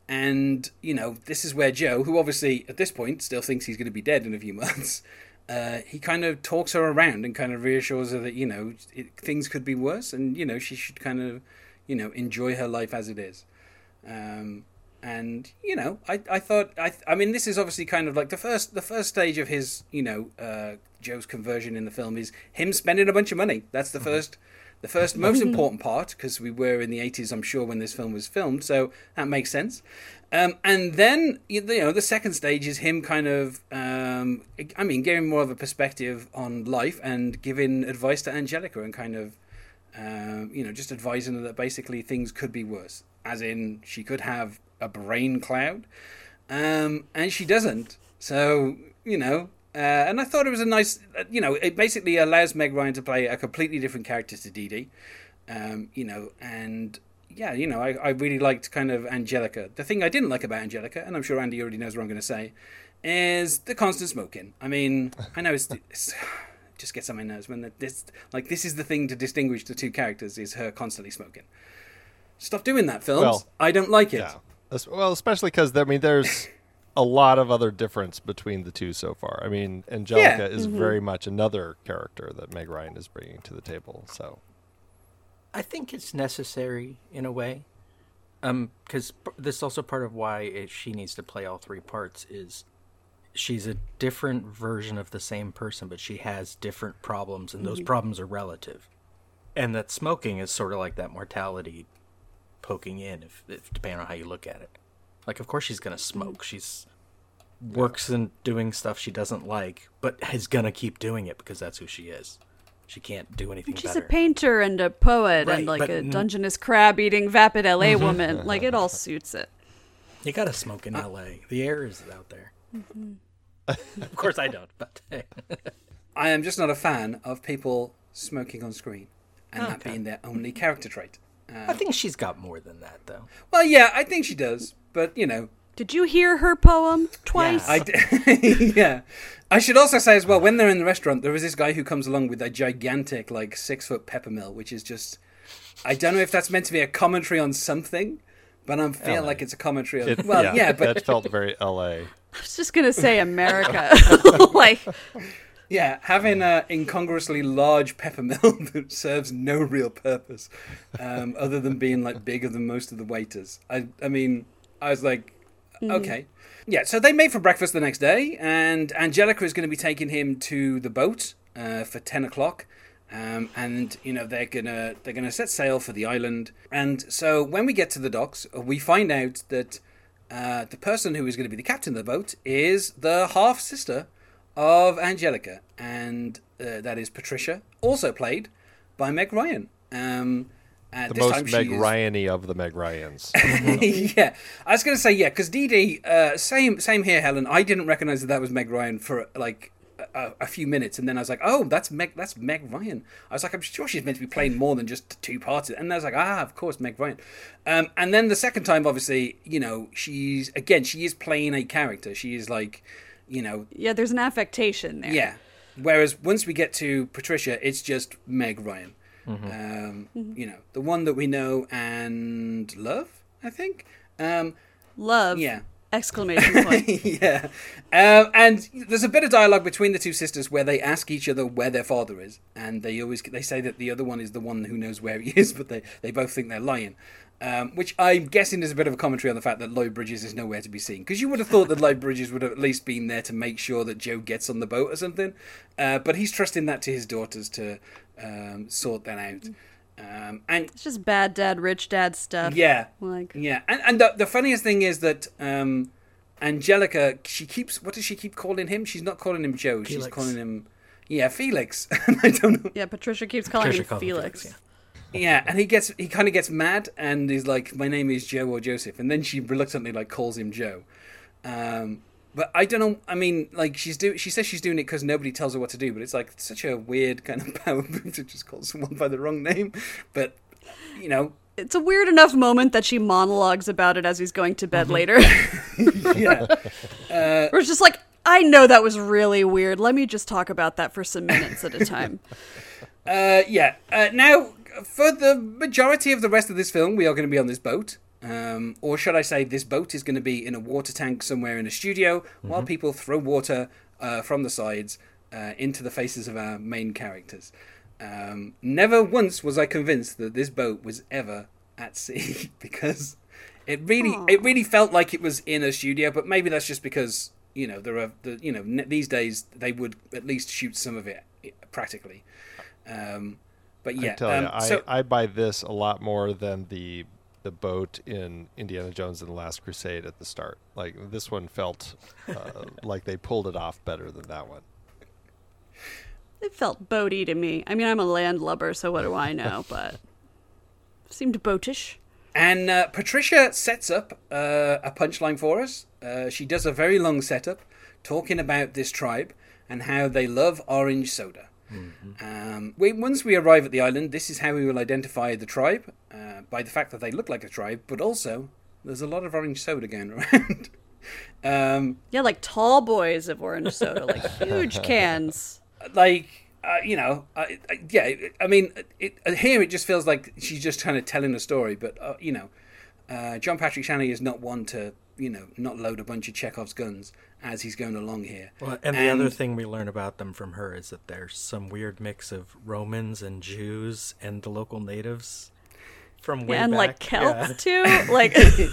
And you know, this is where Joe, who obviously at this point still thinks he's going to be dead in a few months, uh, he kind of talks her around and kind of reassures her that you know it, things could be worse, and you know she should kind of, you know, enjoy her life as it is. Um, and you know, I, I thought I I mean this is obviously kind of like the first the first stage of his you know uh, Joe's conversion in the film is him spending a bunch of money. That's the first The first most important part, because we were in the 80s, I'm sure, when this film was filmed, so that makes sense. Um, and then, you know, the second stage is him kind of, um, I mean, giving more of a perspective on life and giving advice to Angelica and kind of, um, you know, just advising her that basically things could be worse. As in, she could have a brain cloud, um, and she doesn't. So, you know, uh, and I thought it was a nice, you know, it basically allows Meg Ryan to play a completely different character to Dee Dee, um, you know, and yeah, you know, I, I really liked kind of Angelica. The thing I didn't like about Angelica, and I'm sure Andy already knows what I'm going to say, is the constant smoking. I mean, I know it's, it's it just gets on my nerves when the, this like this is the thing to distinguish the two characters is her constantly smoking. Stop doing that, films. Well, I don't like it. Yeah. Well, especially because I mean, there's a lot of other difference between the two so far. I mean, Angelica Yeah. is mm-hmm. very much another character that Meg Ryan is bringing to the table. So I think it's necessary in a way, um, because this is also part of why it, she needs to play all three parts. Is she's a different version of the same person, but she has different problems, and those problems are relative. And that smoking is sort of like that mortality poking in, if, if depending on how you look at it. Like, of course she's gonna smoke. She's works and doing stuff she doesn't like, but is gonna keep doing it because that's who she is. She can't do anything She's better. a painter and a poet Right, and like but a n- Dungeness crab eating vapid LA mm-hmm. woman. Like it all suits it. You gotta smoke in L.A. The air is out there. Mm-hmm. of course, I don't. But hey. I am just not a fan of people smoking on screen and that being their only character trait. I uh, think she's got more than that, though. Well, yeah, I think she does, but you know, Did you hear her poem twice? I d- yeah. I should also say as well, when they're in the restaurant, there is this guy who comes along with a gigantic, like six foot peppermill, which is just. I don't know if that's meant to be a commentary on something, but I feel LA. like it's a commentary on. it, well, yeah, yeah, but that felt very L.A. I was just gonna say America. like yeah, having a incongruously large peppermill that serves no real purpose, um, other than being like bigger than most of the waiters. I, I mean, I was like, okay. Yeah, so they made for breakfast the next day, and Angelica is going to be taking him to the boat uh, for ten o'clock, um, and you know they're gonna they're gonna set sail for the island. And so when we get to the docks, we find out that uh, the person who is going to be the captain of the boat is the half sister of Angelica, and uh, that is Patricia, also played by Meg Ryan. Um, and The most Meg is- Ryan-y of the Meg Ryans. yeah, I was going to say yeah, because Dee Dee, uh, same same here, Helen. I didn't recognize that that was Meg Ryan for like a, a few minutes, and then I was like, oh, that's Meg, that's Meg Ryan. I was like, I'm sure she's meant to be playing more than just two parts, and I was like, ah, of course, Meg Ryan. Um, and then the second time, obviously, you know, she's again, she is playing a character. She is like, you know, yeah, there's an affectation there. yeah. Whereas once we get to Patricia, it's just Meg Ryan. Um, You know, the one that we know and love, I think. Um, Love. yeah. Exclamation point. yeah. Um, and there's a bit of dialogue between the two sisters where they ask each other where their father is, and they always they say that the other one is the one who knows where he is, but they they both think they're lying. Um, which I'm guessing is a bit of a commentary on the fact that Lloyd Bridges is nowhere to be seen. Because you would have thought that Lloyd Bridges would have at least been there to make sure that Joe gets on the boat or something. Uh, but he's trusting that to his daughters to um, sort that out. Um, and it's just bad dad, rich dad stuff. yeah, Like yeah, and and the, the funniest thing is that um, Angelica, she keeps what does she keep calling him? She's not calling him Joe. She's calling him yeah Felix. I don't know. yeah, Patricia keeps calling Patricia him calls him Felix. Felix, Yeah, and he gets he kind of gets mad and he's like, "My name is Joe or Joseph," and then she reluctantly like calls him Joe. Um, but I don't know. I mean, like she's do she says she's doing it because nobody tells her what to do, but it's like such a weird kind of power move to just call someone by the wrong name. But you know, It's a weird enough moment that she monologues about it as he's going to bed later. yeah. Where it's just like, I know that was really weird. Let me just talk about that for some minutes at a time. Uh, yeah. Uh, now, for the majority of the rest of this film, we are going to be on this boat. Um, or should I say, this boat is going to be in a water tank somewhere in a studio while people throw water uh, from the sides uh, into the faces of our main characters. Um, never once was I convinced that this boat was ever at sea because it really, it really felt like it was in a studio. But maybe that's just because you know there are the you know n- these days they would at least shoot some of it practically. Um, But I yeah, tell um, you, I, so I buy this a lot more than the the boat in Indiana Jones and the Last Crusade at the start. Like this one felt uh, like they pulled it off better than that one. It felt boaty to me. I mean, I'm a landlubber, so what do I know? But seemed boatish. And uh, Patricia sets up uh, a punchline for us. Uh, she does a very long setup talking about this tribe and how they love orange soda. Um, we, once we arrive at the island, this is how we will identify the tribe uh, by the fact that they look like a tribe, but also there's a lot of orange soda going around. um, Yeah, like tall boys of orange soda, like huge cans. like uh, you know, I, I, yeah. I mean, it, uh, here it just feels like she's just kind of telling a story, but uh, you know, uh, John Patrick Shanley is not one to you know not load a bunch of Chekhov's guns as he's going along here. Well, and the other thing we learn about them from her is that there's some weird mix of Romans and Jews and the local natives from way and back. like Celts Yeah. too, like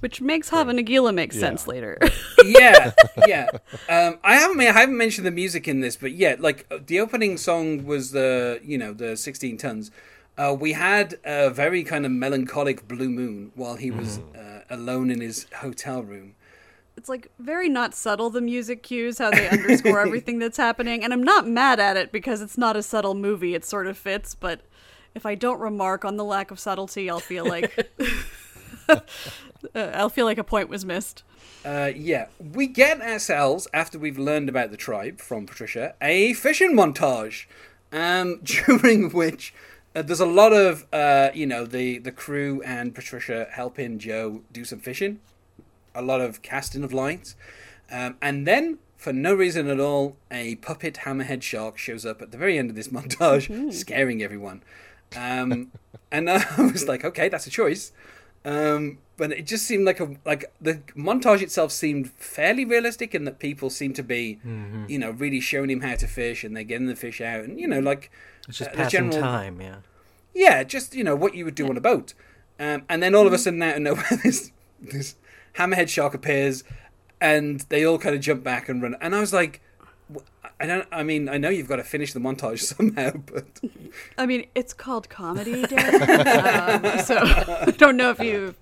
which makes Hava Nagila make sense Yeah. later. yeah, yeah. Um, I haven't I haven't mentioned the music in this, but yeah, like uh, the opening song was the you know the sixteen tons. Uh, we had a very kind of melancholic blue moon while he was uh, alone in his hotel room. it's like very not subtle the music cues how they underscore everything that's happening and i'm not mad at it because it's not a subtle movie it sort of fits but if i don't remark on the lack of subtlety i'll feel like uh, i'll feel like a point was missed Uh, yeah, we get ourselves after we've learned about the tribe from Patricia a fishing montage, um, during which uh, there's a lot of uh, you know the the crew and Patricia helping Joe do some fishing, a lot of casting of lines, um, and then for no reason at all, a puppet hammerhead shark shows up at the very end of this montage, scaring everyone. Um, and I was like, okay, that's a choice. Um, but it just seemed like a like the montage itself seemed fairly realistic in that people seem to be, you know, really showing him how to fish and they're getting the fish out and you know like It's just uh, passing general- time, yeah. yeah, just you know what you would do on a boat. Um, and then all of a sudden, out of nowhere, this this hammerhead shark appears, and they all kind of jump back and run. And I was like, I don't. I mean, I know you've got to finish the montage somehow, but i mean it's called comedy Dan. um, so i don't know if you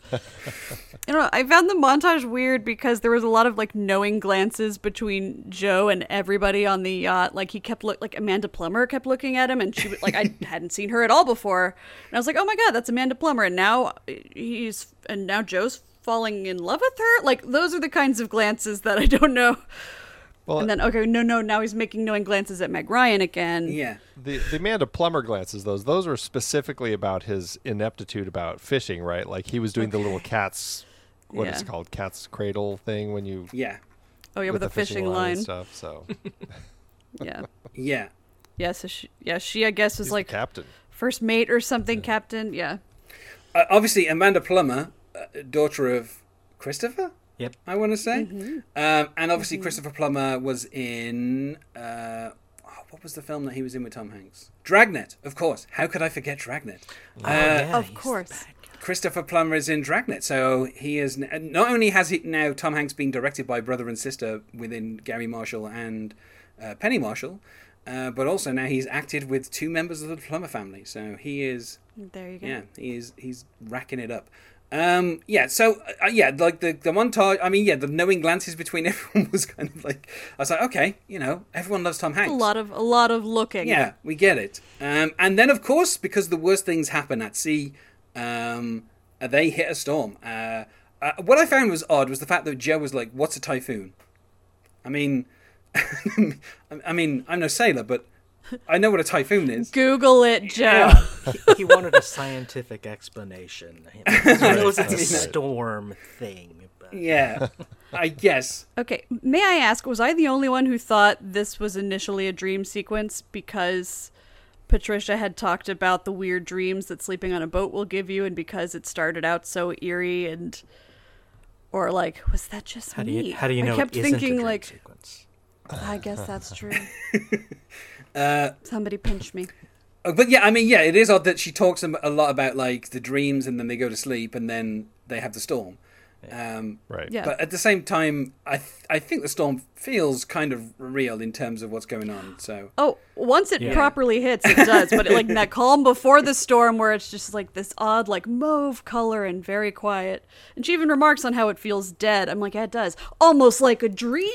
I know. I found the montage weird because there was a lot of like knowing glances between Joe and everybody on the yacht. Like he kept look like Amanda Plummer kept looking at him, and she was like I hadn't seen her at all before, and I was like, oh my god, that's Amanda Plummer, and now he's and now Joe's falling in love with her. Like those are the kinds of glances that I don't know. Well, And then okay, no, no, now he's making knowing glances at Meg Ryan again. yeah, the the Amanda Plummer glances, those those were specifically about his ineptitude about fishing, right? Like he was doing the little cat's what is Yeah. it called cat's cradle thing when you yeah, Oh yeah, with, the a fishing, line. and stuff. So Yeah, yeah. yeah. So she, yeah, she I guess was he's like captain. first mate or something, captain. Yeah. Uh, obviously, Amanda Plummer, uh, daughter of Christopher. Yep. I want to say, um, and obviously Christopher Plummer was in uh, oh, what was the film that he was in with Tom Hanks? Dragnet, of course. How could I forget Dragnet? Oh, Uh, yeah, of course. Christopher Plummer is in Dragnet, so he is not only has he now Tom Hanks been directed by brother and sister within Garry Marshall and uh, Penny Marshall, uh, but also now he's acted with two members of the Plummer family. So he is There you go. yeah, he's he's racking it up. Um, yeah, so uh, yeah, like the the montage. I mean, yeah, the knowing glances between everyone was kind of like I was like, okay, you know, everyone loves Tom Hanks. A lot of a lot of looking. Yeah, we get it. Um, and then, of course, because the worst things happen at sea, um, uh, they hit a storm. Uh, uh, what I found was odd was the fact that Joe was like, "What's a typhoon?" I mean, I mean, I'm no sailor, but I know what a typhoon is. Google it, Joe. Yeah. he, he wanted a scientific explanation. He knows it's a storm thing. But Yeah, I guess. Okay, may I ask, was I the only one who thought this was initially a dream sequence because Patricia had talked about the weird dreams that sleeping on a boat will give you, and because it started out so eerie and. Or like, was that just how do me? you how do you know I kept it isn't a thinking dream like, sequence? I guess that's true. Uh, Somebody pinch me. Uh, But yeah, I mean, yeah, it is odd that she talks a a lot about like the dreams, and then they go to sleep, and then they have the storm. Um, Right. Yeah. But at the same time, I th- I think the storm feels kind of real in terms of what's going on. So Oh, once it Yeah. properly hits, it does. But like that calm before the storm, where it's just like this odd, like mauve color and very quiet. And she even remarks on how it feels dead. I'm like, yeah, it does, almost like a dream.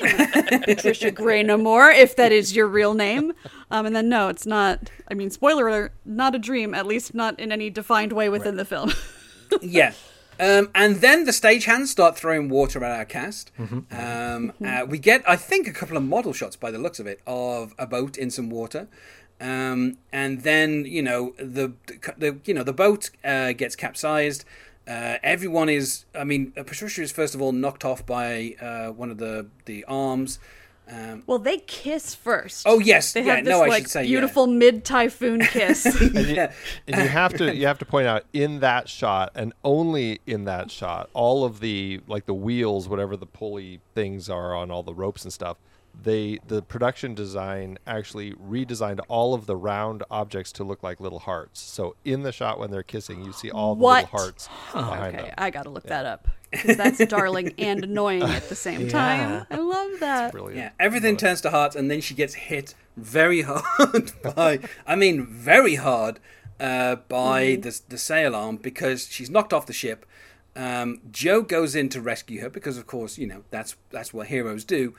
Patricia Graynamore, if that is your real name. Um, and then no, it's not. I mean, spoiler alert, not a dream. At least not in any defined way within the film. yeah. Um, and then the stagehands start throwing water at our cast. Um, uh, we get, I think, a couple of model shots by the looks of it of a boat in some water. Um, and then you know the, the you know the boat uh, gets capsized. Uh, everyone is, I mean, uh, Patricia is first of all knocked off by uh, one of the the arms. Um, well, they kiss first. Oh, yes. they Yeah, have this no, I like should say, yeah. beautiful mid typhoon kiss. And you, and you have to you have to point out in that shot and only in that shot all of the like the wheels whatever the pulley things are on all the ropes and stuff they the production design actually redesigned all of the round objects to look like little hearts so in the shot when they're kissing you see all the What? little hearts behind Okay, them I gotta look that up because that's darling and annoying at the same Yeah. time. I love that. brilliant Yeah, everything turns to hearts, and then she gets hit very hard by, I mean, very hard uh, by the, the sail arm because she's knocked off the ship. Um, Joe goes in to rescue her because, of course, you know that's that's what heroes do.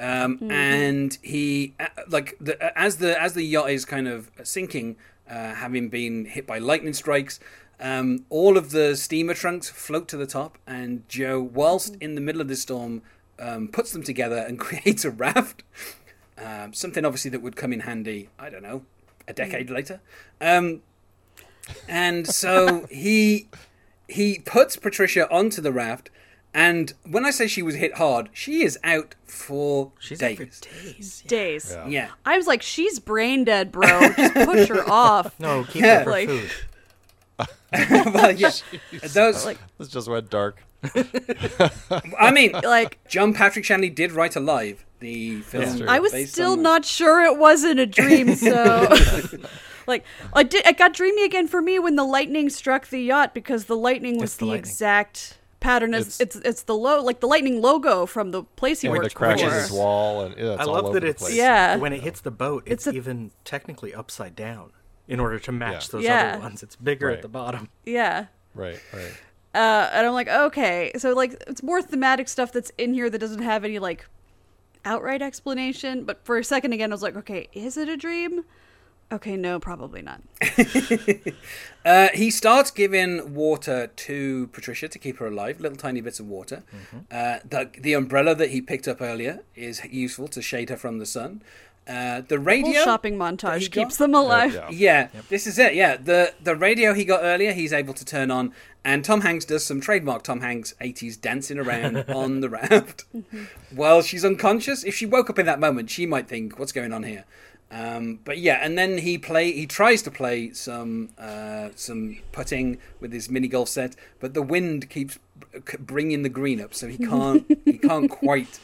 Um, And he, uh, like, the, uh, as the as the yacht is kind of sinking, uh, having been hit by lightning strikes, um, all of the steamer trunks float to the top, and Joe, whilst in the middle of the storm, um, puts them together and creates a raft. Um, something obviously that would come in handy, I don't know, a decade later. Um, and so he he puts Patricia onto the raft, and when I say she was hit hard, she is out for She's days. out for days. Days. Yeah. Yeah. I was like, she's brain dead, bro. Just push her off. No, keep Yeah. her for Like- food. well, yeah. Those, Like, this just went dark I mean, like John Patrick Shanley did write Alive, the film. true. I was still on- not sure it wasn't a dream. So, like, I did. It got dreamy again for me when the lightning struck the yacht because the lightning was It's the, the lightning. exact pattern as It's- it's it's, the low like the lightning logo from the place he and the worked cracks in before. his wall and yeah, it's I all love over that it's place. Yeah. when it hits the boat, it's, It's a- even technically upside down in order to match Yeah. those Yeah. other ones. It's bigger Right. at the bottom. Yeah. right right Uh, and I'm like, okay, so like it's more thematic stuff that's in here that doesn't have any like outright explanation. But for a second again, I was like, okay, is it a dream? Okay, no, probably not. Uh, he starts giving water to Patricia to keep her alive, little tiny bits of water. Uh, the, the umbrella that he picked up earlier is useful to shade her from the sun. Uh, the Whole radio. shopping he montage got- keeps them alive. yeah. Yeah, this is it. Yeah, the the radio he got earlier, he's able to turn on, and Tom Hanks does some trademark Tom Hanks '80s dancing around on the raft while she's unconscious. If she woke up in that moment, she might think, "What's going on here?" Um, but yeah, and then he play he tries to play some uh, some putting with his mini golf set, but the wind keeps b- bringing the green up, so he can't he can't quite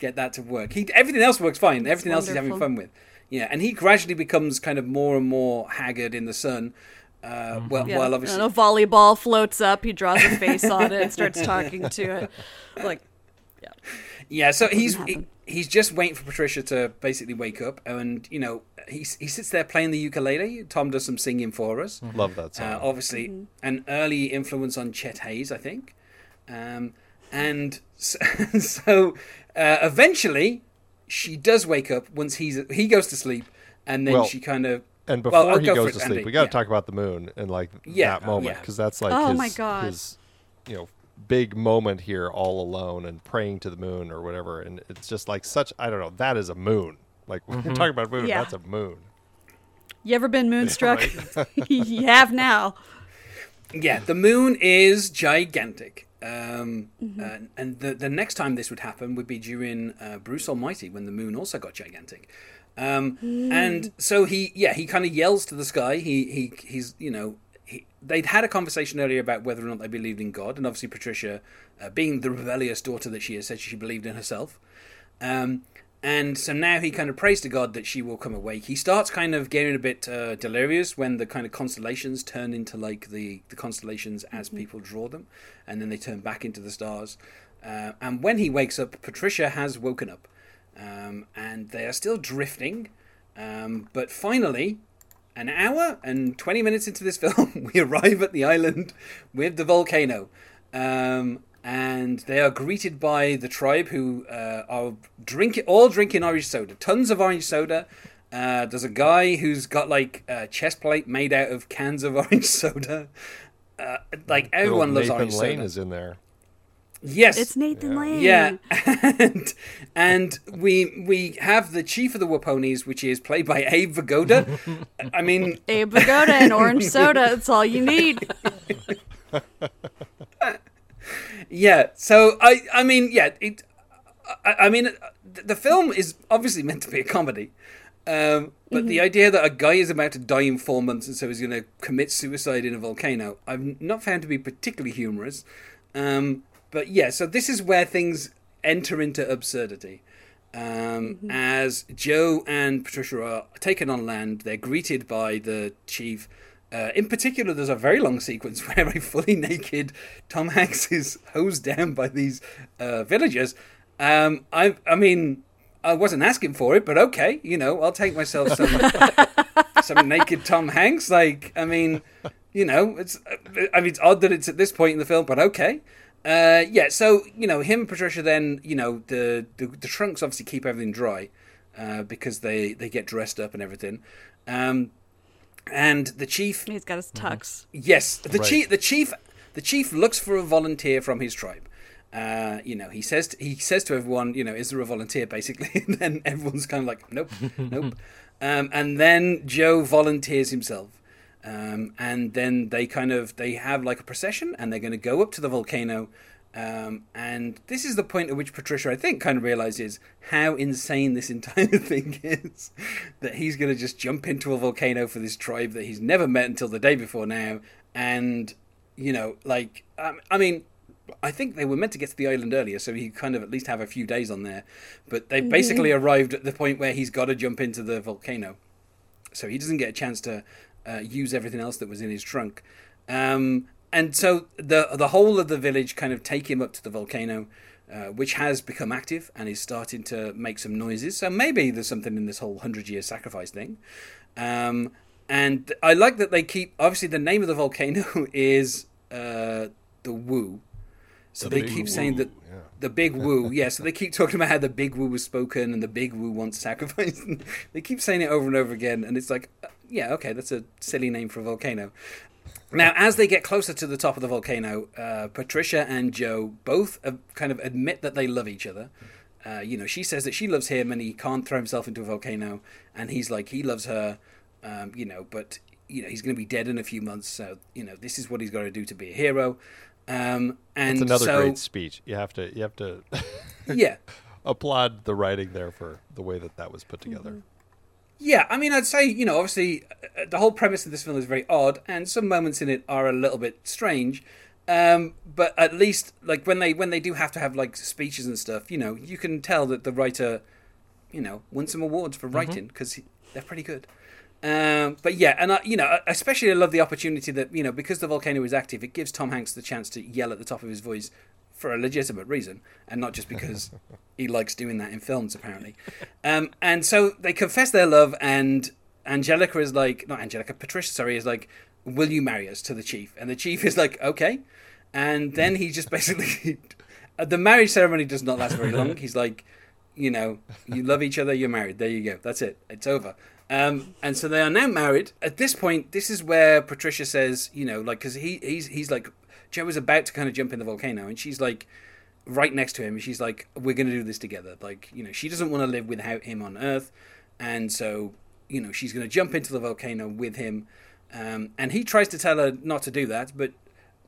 get that to work. He everything else works fine. Everything else he's having fun with. Yeah, and he gradually becomes kind of more and more haggard in the sun. Uh, well, Yeah, while obviously, and a volleyball floats up. He draws a face on it and starts talking to it. Like, yeah. yeah. So he's he, he's just waiting for Patricia to basically wake up, and you know he he sits there playing the ukulele. Tom does some singing for us. love that song Uh, obviously, Mm-hmm. an early influence on Chet Haze, I think. Um, and so, so uh, eventually, she does wake up once he's he goes to sleep, and then Well, she kind of And before I'll he go for goes it, to sleep, Andy. we got to Yeah. talk about the moon and like Yeah, that moment yeah. because that's like Oh his, my God. his, you know, big moment here, all alone and praying to the moon or whatever. And it's just like such. I don't know. That is a moon. Like when you're talking about moon, Yeah. that's a moon. you ever been moonstruck? you have now. Yeah, the moon is gigantic. Um, Mm-hmm. uh, and the the next time this would happen would be during uh, Bruce Almighty when the moon also got gigantic. Um, Mm. And so he, yeah, he kind of yells to the sky. He he he's you know he, they'd had a conversation earlier about whether or not they believed in God, and obviously Patricia, uh, being the rebellious daughter that she is, said she believed in herself. Um, and so now he kind of prays to God that she will come awake. He starts kind of getting a bit uh, delirious when the kind of constellations turn into like the, the constellations as people draw them, and then they turn back into the stars. Uh, and when he wakes up, Patricia has woken up, um, and they are still drifting. Um, but finally, an hour and 20 minutes into this film, we arrive at the island with the volcano. Um, and they are greeted by the tribe who uh, are drinking, all drinking orange soda, tons of orange soda. Uh, there's a guy who's got like a chest plate made out of cans of orange soda. Uh, like everyone loves Nathan orange Lane soda. is in there. Yes, It's Nathan Lane. yeah, and, and we we have the chief of the Waponies, which is played by Abe Vigoda. I mean, Abe Vigoda and orange soda. That's all you need. Yeah. So I I mean, yeah. It. I, I mean, the film is obviously meant to be a comedy. Um, but the idea that a guy is about to die in four months and so he's going to commit suicide in a volcano, I've not found to be particularly humorous. Um, but yeah, so this is where things enter into absurdity. Um, As Joe and Patricia are taken on land, they're greeted by the chief. Uh, in particular, there's a very long sequence where a fully naked Tom Hanks is hosed down by these uh, villagers. Um, I, I mean, I wasn't asking for it, but okay, you know, I'll take myself some some naked Tom Hanks. Like, I mean, you know, it's I mean, it's odd that it's at this point in the film, but okay. Uh, yeah, so you know, him and Patricia. Then you know, the the, the trunks obviously keep everything dry uh, because they they get dressed up and everything. Um, and the chief He's got his tux. Yes, the Right. chief. The chief. The chief looks for a volunteer from his tribe. Uh, you know, he says he says to everyone, you know, is there a volunteer? Basically, and then everyone's kind of like, nope, nope. Um, and then Joe volunteers himself, um, and then they kind of they have like a procession, and they're going to go up to the volcano. Um, and this is the point at which Patricia, I think, kind of realizes how insane this entire thing is. that he's going to just jump into a volcano for this tribe that he's never met until the day before now. And, you know, like, um, I mean, I think they were meant to get to the island earlier, so he kind of at least have a few days on there. But they basically arrived at the point where he's got to jump into the volcano. So he doesn't get a chance to uh, use everything else that was in his trunk. Um, and so the the whole of the village kind of take him up to the volcano, uh, which has become active and is starting to make some noises. So maybe there's something in this whole hundred year sacrifice thing. Um, and I like that they keep obviously the name of the volcano is uh, the Woo. So The they keep saying that yeah. the big woo, yeah. So they keep talking about how the big woo was spoken and the big woo wants sacrifice. they keep saying it over and over again, and it's like, uh, yeah, okay, that's a silly name for a volcano. Now, as they get closer to the top of the volcano, uh, Patricia and Joe both uh, kind of admit that they love each other. Uh, you know, she says that she loves him and he can't throw himself into a volcano, and he's like he loves her. Um, you know, but you know he's going to be dead in a few months, so you know this is what he's got to do to be a hero. Um, and It's another so, great speech. You have to you have to yeah, applaud the writing there for the way that that was put together. Mm-hmm. Yeah, I mean, I'd say, you know, obviously uh, the whole premise of this film is very odd, and some moments in it are a little bit strange. Um, but at least, like when they when they do have to have like speeches and stuff, you know, you can tell that the writer, you know, won some awards for writing because they're pretty good. Um, but yeah, and I, you know, especially I love the opportunity that you know because the volcano is active, it gives Tom Hanks the chance to yell at the top of his voice for a legitimate reason, and not just because he likes doing that in films, apparently. Um, and so they confess their love, and Angelica is like, not Angelica, Patricia, sorry, is like, "Will you marry us?" to the chief, and the chief is like, "Okay," and then he just basically, the marriage ceremony does not last very long. He's like, you know, you love each other, you're married. There you go. That's it. It's over. Um, and so they are now married. At this point, this is where Patricia says, you know, like, because he, he's he's like, Joe is about to kind of jump in the volcano, and she's like, right next to him, and she's like, we're going to do this together. Like, you know, she doesn't want to live without him on Earth, and so, you know, she's going to jump into the volcano with him. Um, and he tries to tell her not to do that, but,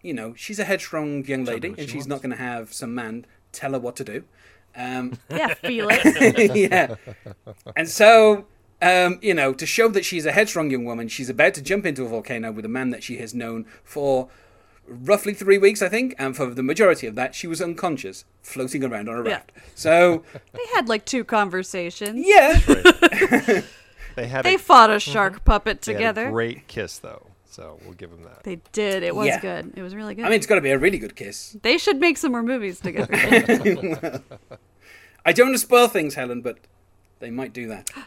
you know, she's a headstrong young lady, what and she she's not going to have some man tell her what to do. Um, Yeah, feel it. yeah. And so, um, you know, to show that she's a headstrong young woman, she's about to jump into a volcano with a man that she has known for roughly three weeks, I think, and for the majority of that, she was unconscious, floating around on a Yeah. raft. So, They had like two conversations. yeah, They had They a, fought a mm-hmm. shark puppet they had together. a great kiss though, so we'll give them that. They did. It was Yeah. good. It was really good. I mean, it's got to be a really good kiss. they should make some more movies together. I don't want to spoil things, Helen, but they might do that.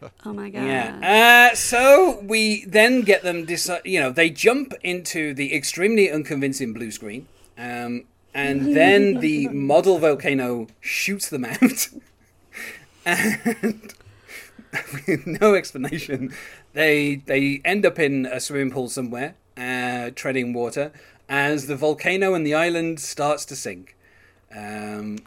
oh my god. Yeah. Uh, so we then get them. Deci- you know, they jump into the extremely unconvincing blue screen, um, and then the model volcano shoots them out, and with no explanation, they they end up in a swimming pool somewhere, uh, treading water, as the volcano and the island starts to sink. Um,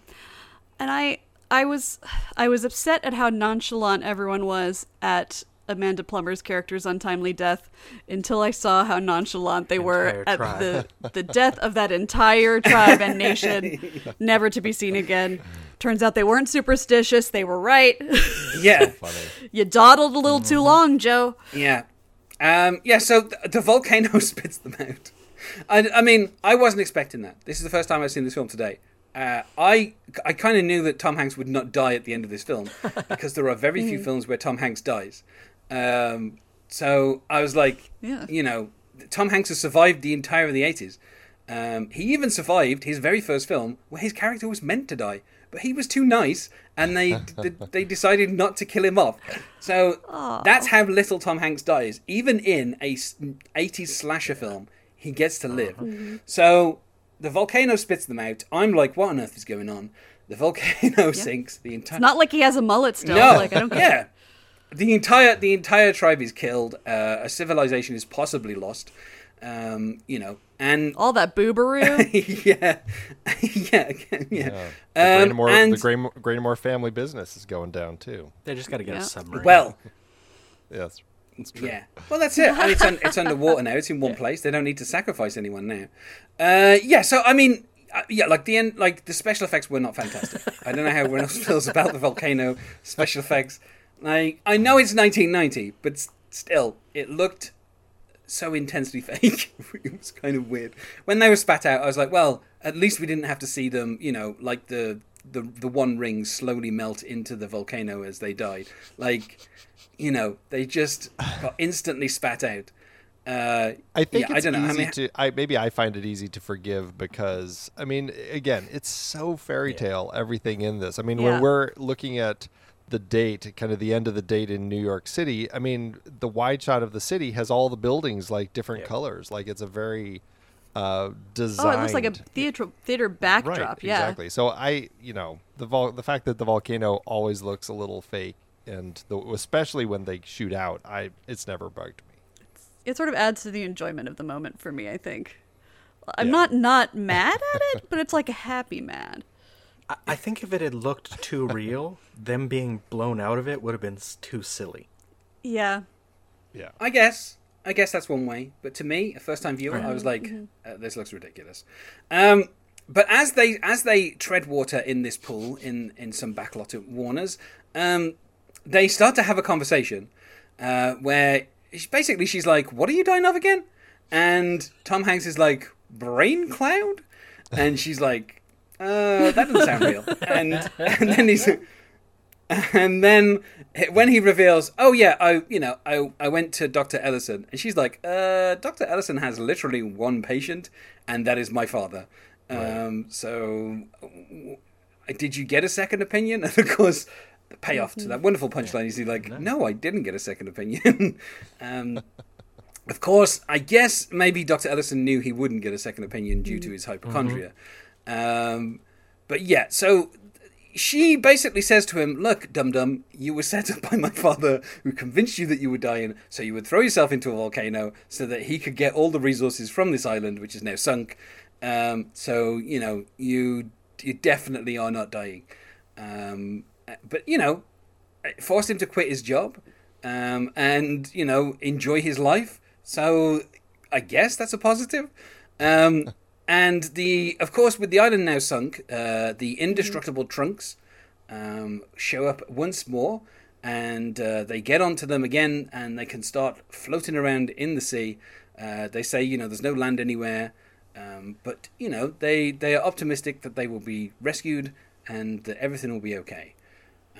And I I was I was upset at how nonchalant everyone was at Amanda Plummer's character's untimely death until I saw how nonchalant they were at tribe. the the death of that entire tribe and nation never to be seen again. Turns out they weren't superstitious, they were right. yeah. Funny. you dawdled a little too long, Joe. Yeah. Um, yeah, so th- the volcano spits them out. I, I mean, I wasn't expecting that. This is the first time I've seen this film today. Uh, I I kind of knew that Tom Hanks would not die at the end of this film because there are very few films where Tom Hanks dies. Um, so I was like, Yeah. you know, Tom Hanks has survived the entire of the 80s. Um, he even survived his very first film where his character was meant to die, but he was too nice, and they they decided not to kill him off. So that's how little Tom Hanks dies. Even in a 80s slasher film, he gets to live. So the volcano spits them out. I'm like, what on earth is going on? The volcano sinks. The entire It's not like he has a mullet still. no, Like I don't get yeah. The entire the entire tribe is killed. Uh, a civilization is possibly lost. Um, you know, and all that boobaroo. yeah, yeah, yeah. Yeah. The Um, Graynamore, and the Graynamore, Graynamore family business is going down too. They just got to get Yeah. a submarine. well, Yes, it's true. yeah. Well, that's it. And it's un- it's underwater now. It's in one place. They don't need to sacrifice anyone now. Uh, yeah. So I mean. Uh, yeah, like the end, like the special effects were not fantastic. I don't know how everyone else feels about the volcano special effects. Like, I know it's 1990, but s- still, it looked so intensely fake. it was kind of weird. When they were spat out, I was like, well, at least we didn't have to see them, you know, like the the the one ring slowly melt into the volcano as they died. Like, you know, they just got instantly spat out. Uh, I think yeah, it's I don't know. I mean, to. I maybe I find it easy to forgive because I mean, again, it's so fairy tale everything in this. I mean, Yeah. when we're looking at the date, kind of the end of the date in New York City, I mean, the wide shot of the city has all the buildings like different Yeah. colors. Like it's a very uh, oh, it looks like a theater theater backdrop. Right, yeah. exactly. So I, you know, the vol- the fact that the volcano always looks a little fake, and the, especially when they shoot out, I it's never bugged me. it sort of adds to the enjoyment of the moment for me. I think I'm Yeah. not not mad at it, but it's like a happy mad. I, I think if it had looked too real, them being blown out of it would have been too silly. Yeah, Yeah. I guess. I guess that's one way. But to me, a first time viewer, I was like, uh, this looks ridiculous. Um, but as they as they tread water in this pool in in some backlot at Warner's, um, they start to have a conversation uh, where she, basically she's like, "What are you dying of again?" And Tom Hanks is like, "Brain cloud," and she's like, uh, "That doesn't sound real." And and then he's and then when he reveals, oh yeah, I you know I I went to Dr. Ellison, and she's like, uh, Dr. Ellison has literally one patient, and that is my father. Um, so, w- did you get a second opinion? And of course, payoff to that wonderful punchline is he's like, no, I didn't get a second opinion. um, of course, I guess maybe Dr. Ellison knew he wouldn't get a second opinion due to his hypochondria. Um, but yeah, so she basically says to him, Look, dum dum, you were set up by my father who convinced you that you were dying, so you would throw yourself into a volcano so that he could get all the resources from this island, which is now sunk. Um, so, you know, you, you definitely are not dying. Um, but, you know, forced him to quit his job um, and, you know, enjoy his life. So I guess that's a positive. Um, and the, of course, with the island now sunk, uh, the indestructible trunks um, show up once more, and uh, they get onto them again, and they can start floating around in the sea. Uh, they say, you know, there's no land anywhere. Um, but you know, they they are optimistic that they will be rescued and that everything will be okay.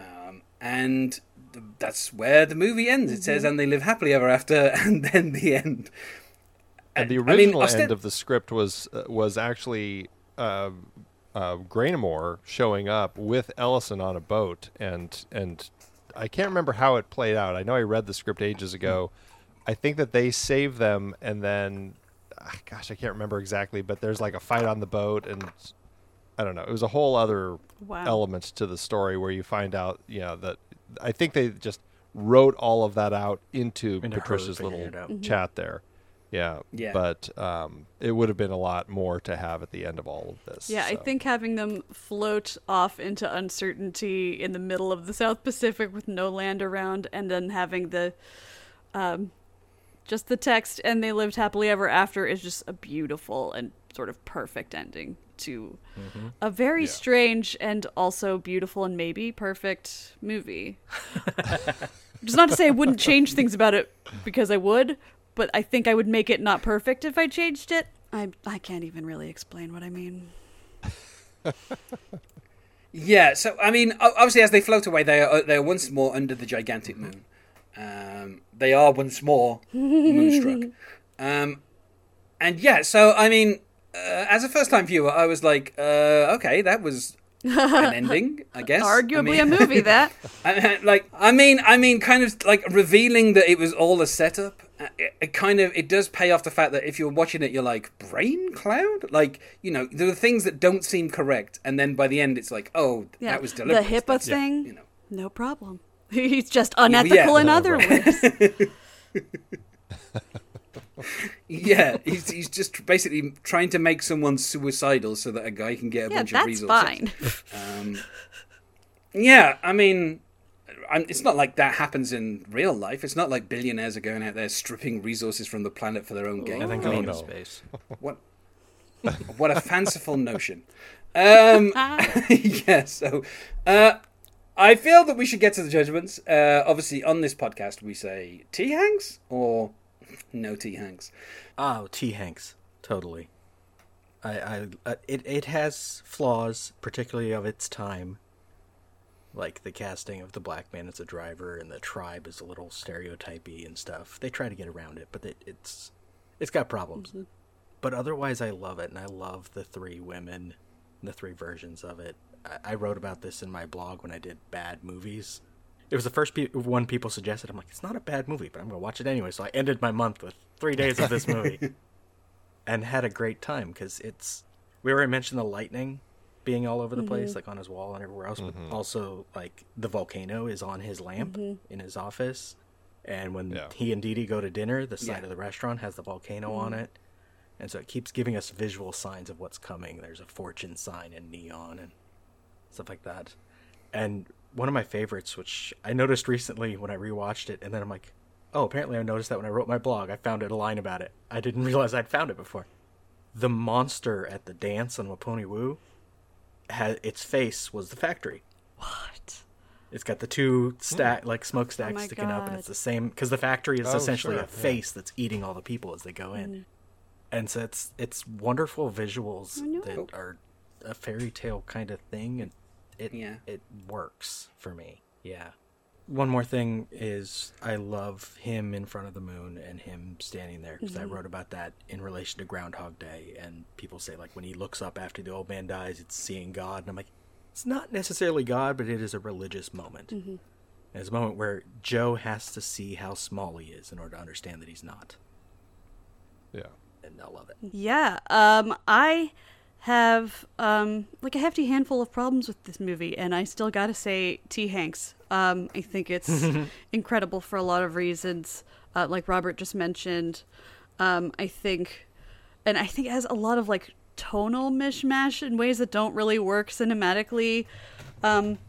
Um, and th- that's where the movie ends. It says, "And they live happily ever after," and then the end. And the I mean, original end of the script was uh, was actually uh, uh, Graynamore showing up with Ellison on a boat, and and I can't remember how it played out. I know I read the script ages ago. I think that they save them, and then, ah, gosh, I can't remember exactly, but there's like a fight on the boat, and I don't know. It was a whole other Wow. element to the story where you find out, you know, that I think they just wrote all of that out into, Into Patricia's little it. Mm-hmm. chat there. Yeah. Yeah. But um, it would have been a lot more to have at the end of all of this. Yeah, I think having them float off into uncertainty in the middle of the South Pacific with no land around, and then having the, um, just the text, and they lived happily ever after is just a beautiful and sort of perfect ending to a very Yeah. strange and also beautiful and maybe perfect movie. Which is not to say I wouldn't change things about it because I would, but I think I would make it not perfect if I changed it. I I can't even really explain what I mean. Yeah, so I mean, obviously, as they float away, they are they are once more under the gigantic moon. Um, they are once more moonstruck. Um, and yeah, so I mean, uh, as a first-time viewer, I was like, uh, okay, that was an ending, I guess. I Arguably mean- a movie that. I, like I mean I mean kind of like revealing that it was all a setup uh, it, it kind of it does pay off the fact that if you're watching it you're like brain cloud like you know there are things that don't seem correct and then by the end it's like oh Yeah, that was the deliberate HIPAA That's- thing. you know No problem. He's just unethical in other ways. yeah he's, he's just basically trying to make someone suicidal so that a guy can get a Yeah, bunch of resources. that's resources fine. Um, yeah, I mean, I'm, it's not like that happens in real life. It's not like billionaires are going out there stripping resources from the planet for their own gain. And I going mean, to no. space. what, what a fanciful notion. Um, yeah, so uh, I feel that we should get to the judgments. Uh, obviously, on this podcast, we say T Hanks or no T Hanks. Oh, T. Hanks, totally. I, I, uh, it, it has flaws, particularly of its time. Like the casting of the black man as a driver, and the tribe is a little stereotypy and stuff. They try to get around it, but it, it's, it's got problems. But otherwise, I love it, and I love the three women, the three versions of it. I, I wrote about this in my blog when I did bad movies. It was the first pe- one people suggested. I'm like, it's not a bad movie, but I'm gonna watch it anyway. So I ended my month with three days of this movie, and had a great time because it's. We already mentioned the lightning being all over the place, mm-hmm. like on his wall and everywhere else, but mm-hmm. also like the volcano is on his lamp mm-hmm. in his office, and when Yeah. he and Dee Dee go to dinner, the side Yeah. of the restaurant has the volcano on it, and so it keeps giving us visual signs of what's coming. There's a fortune sign in neon and stuff like that. And one of my favorites, which I noticed recently when I rewatched it, and then I'm like, oh, apparently I noticed that when I wrote my blog. I found it a line about it. I didn't realize I'd found it before. The monster at the dance on Waponi Woo had its face was the factory. What? It's got the two stack hmm. like smokestacks Oh my sticking up, and it's the same because the factory is Oh, essentially sure, a yeah. face that's eating all the people as they go in, mm. and so it's it's wonderful visuals I know. that are a fairy tale kind of thing, and it Yeah. it works for me. Yeah. One more thing is I love him in front of the moon and him standing there because I wrote about that in relation to Groundhog Day and people say like when he looks up after the old man dies it's seeing God and I'm like it's not necessarily God but it is a religious moment. And It's a moment where Joe has to see how small he is in order to understand that he's not. Yeah. And I love it. Yeah. Um, I have um like a hefty handful of problems with this movie, and I still gotta say T. Hanks. Um, I think it's incredible for a lot of reasons. Uh, like Robert just mentioned, um, I think, and I think it has a lot of like tonal mishmash in ways that don't really work cinematically. Um,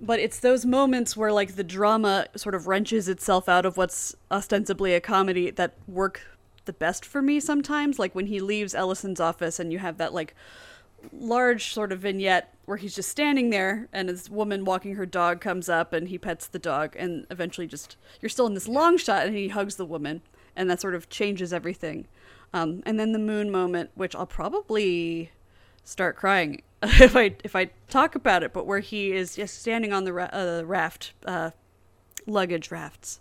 but it's those moments where like the drama sort of wrenches itself out of what's ostensibly a comedy that work the best for me sometimes like when he leaves ellison's office and you have that like large sort of vignette where he's just standing there and this woman walking her dog comes up and he pets the dog and eventually just you're still in this long shot and he hugs the woman and that sort of changes everything. Um, and then the moon moment, which I'll probably start crying if I if I talk about it, but where he is just standing on the ra- uh, raft, uh, luggage rafts,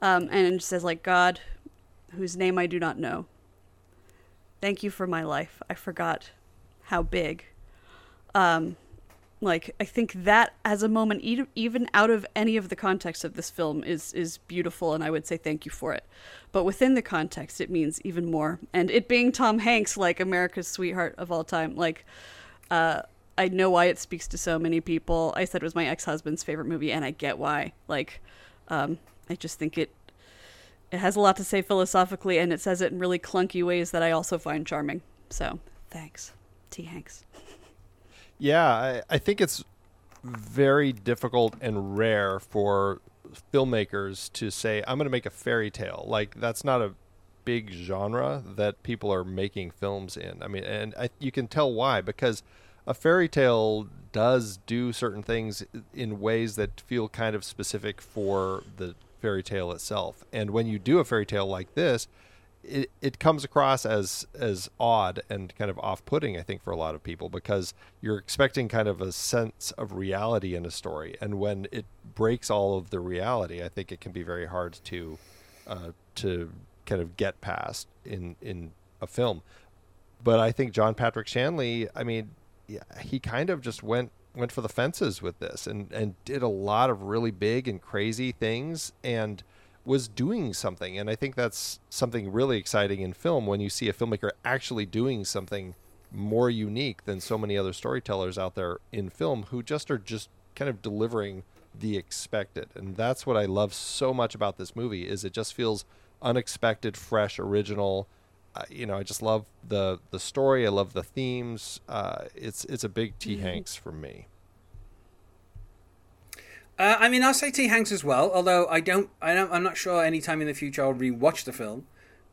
um, and says like God, whose name I do not know. Thank you for my life. I forgot how big. Um, like I think that as a moment, even out of any of the context of this film, is is beautiful, and I would say thank you for it. But within the context, it means even more. And it being Tom Hanks, like America's sweetheart of all time, like uh, I know why it speaks to so many people. I said it was my ex husband's favorite movie, and I get why. Like, um, I just think it it has a lot to say philosophically, and it says it in really clunky ways that I also find charming. So, thanks, T. Hanks. Yeah, I, I think it's very difficult and rare for filmmakers to say, I'm going to make a fairy tale. Like, that's not a big genre that people are making films in. I mean, and I, you can tell why, because a fairy tale does do certain things in ways that feel kind of specific for the fairy tale itself. And when you do a fairy tale like this, it, it comes across as as odd and kind of off-putting i think for a lot of people because you're expecting kind of a sense of reality in a story and when it breaks all of the reality i think it can be very hard to uh, to kind of get past in in a film but i think john patrick shanley i mean he kind of just went went for the fences with this and and did a lot of really big and crazy things and was doing something. And I think that's something really exciting in film when you see a filmmaker actually doing something more unique than so many other storytellers out there in film who just are just kind of delivering the expected. And that's what I love so much about this movie is it just feels unexpected, fresh, original. You know, I just love the the story. I love the themes. Uh, it's it's a big T mm-hmm. Hanks for me. Uh, I mean, I'll say T. Hanks as well. Although I don't, I don't, I'm not sure. Any time in the future I'll rewatch the film.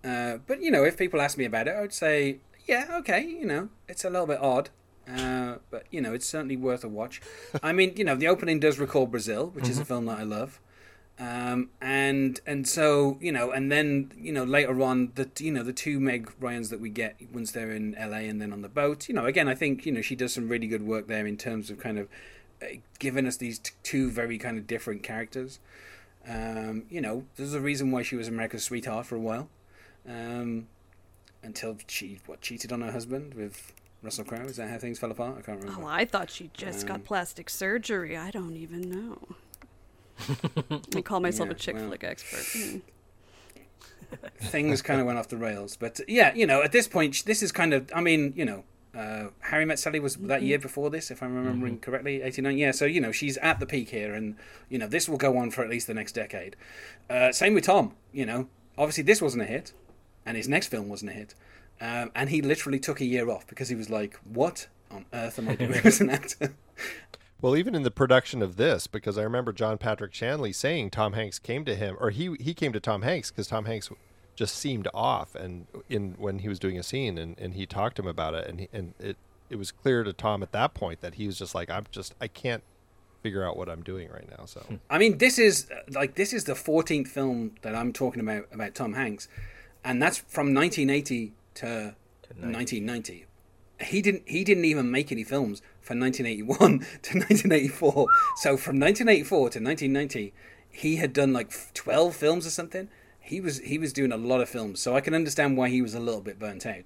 Uh, but you know, if people ask me about it, I would say, yeah, okay. You know, it's a little bit odd, uh, but you know, it's certainly worth a watch. I mean, you know, the opening does recall Brazil, which mm-hmm. is a mm-hmm. film that I love. Um, and and so you know, and then you know later on the you know the two Meg Ryans that we get once they're in LA and then on the boat. You know, again, I think you know she does some really good work there in terms of kind of giving us these t- two very kind of different characters. Um, you know, there's a reason why she was America's sweetheart for a while, um, until she what cheated on her husband with Russell Crowe. Is that how things fell apart? I can't remember. Oh, I thought she just um, got plastic surgery. I don't even know. I call myself yeah, a chick well, flick expert. Mm. Things kind of went off the rails, but yeah, you know, at this point, this is kind of. I mean, you know, uh, Harry Met Sally was that year before this, if I'm remembering mm-hmm. correctly, 89. Yeah, so, you know, she's at the peak here, and, you know, this will go on for at least the next decade. Uh, same with Tom, you know. Obviously, this wasn't a hit, and his next film wasn't a hit. Um, and he literally took a year off because he was like, what on earth am I doing as an actor? Well, even in the production of this, because I remember John Patrick Shanley saying Tom Hanks came to him, or he he came to Tom Hanks because Tom Hanks just seemed off and in when he was doing a scene and, and he talked to him about it and he, and it it was clear to Tom at that point that he was just like I'm just I can't figure out what I'm doing right now so. Hmm. I mean this is like this is the 14th film that I'm talking about about Tom Hanks and that's from 1980 to, to 1990 he didn't he didn't even make any films from 1981 to 1984 so from 1984 to 1990 he had done like 12 films or something he was he was doing a lot of films, so I can understand why he was a little bit burnt out.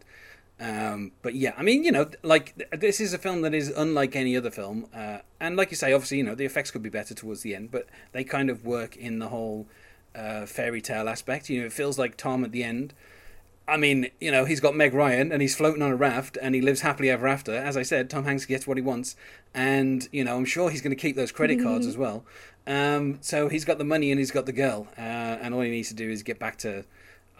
Um, but yeah, I mean, you know, like this is a film that is unlike any other film, uh, and like you say, obviously, you know, the effects could be better towards the end, but they kind of work in the whole uh, fairy tale aspect. You know, it feels like Tom at the end. I mean, you know, he's got Meg Ryan and he's floating on a raft and he lives happily ever after. As I said, Tom Hanks gets what he wants, and you know, I'm sure he's going to keep those credit cards as well. Um, so he's got the money and he's got the girl, uh, and all he needs to do is get back to,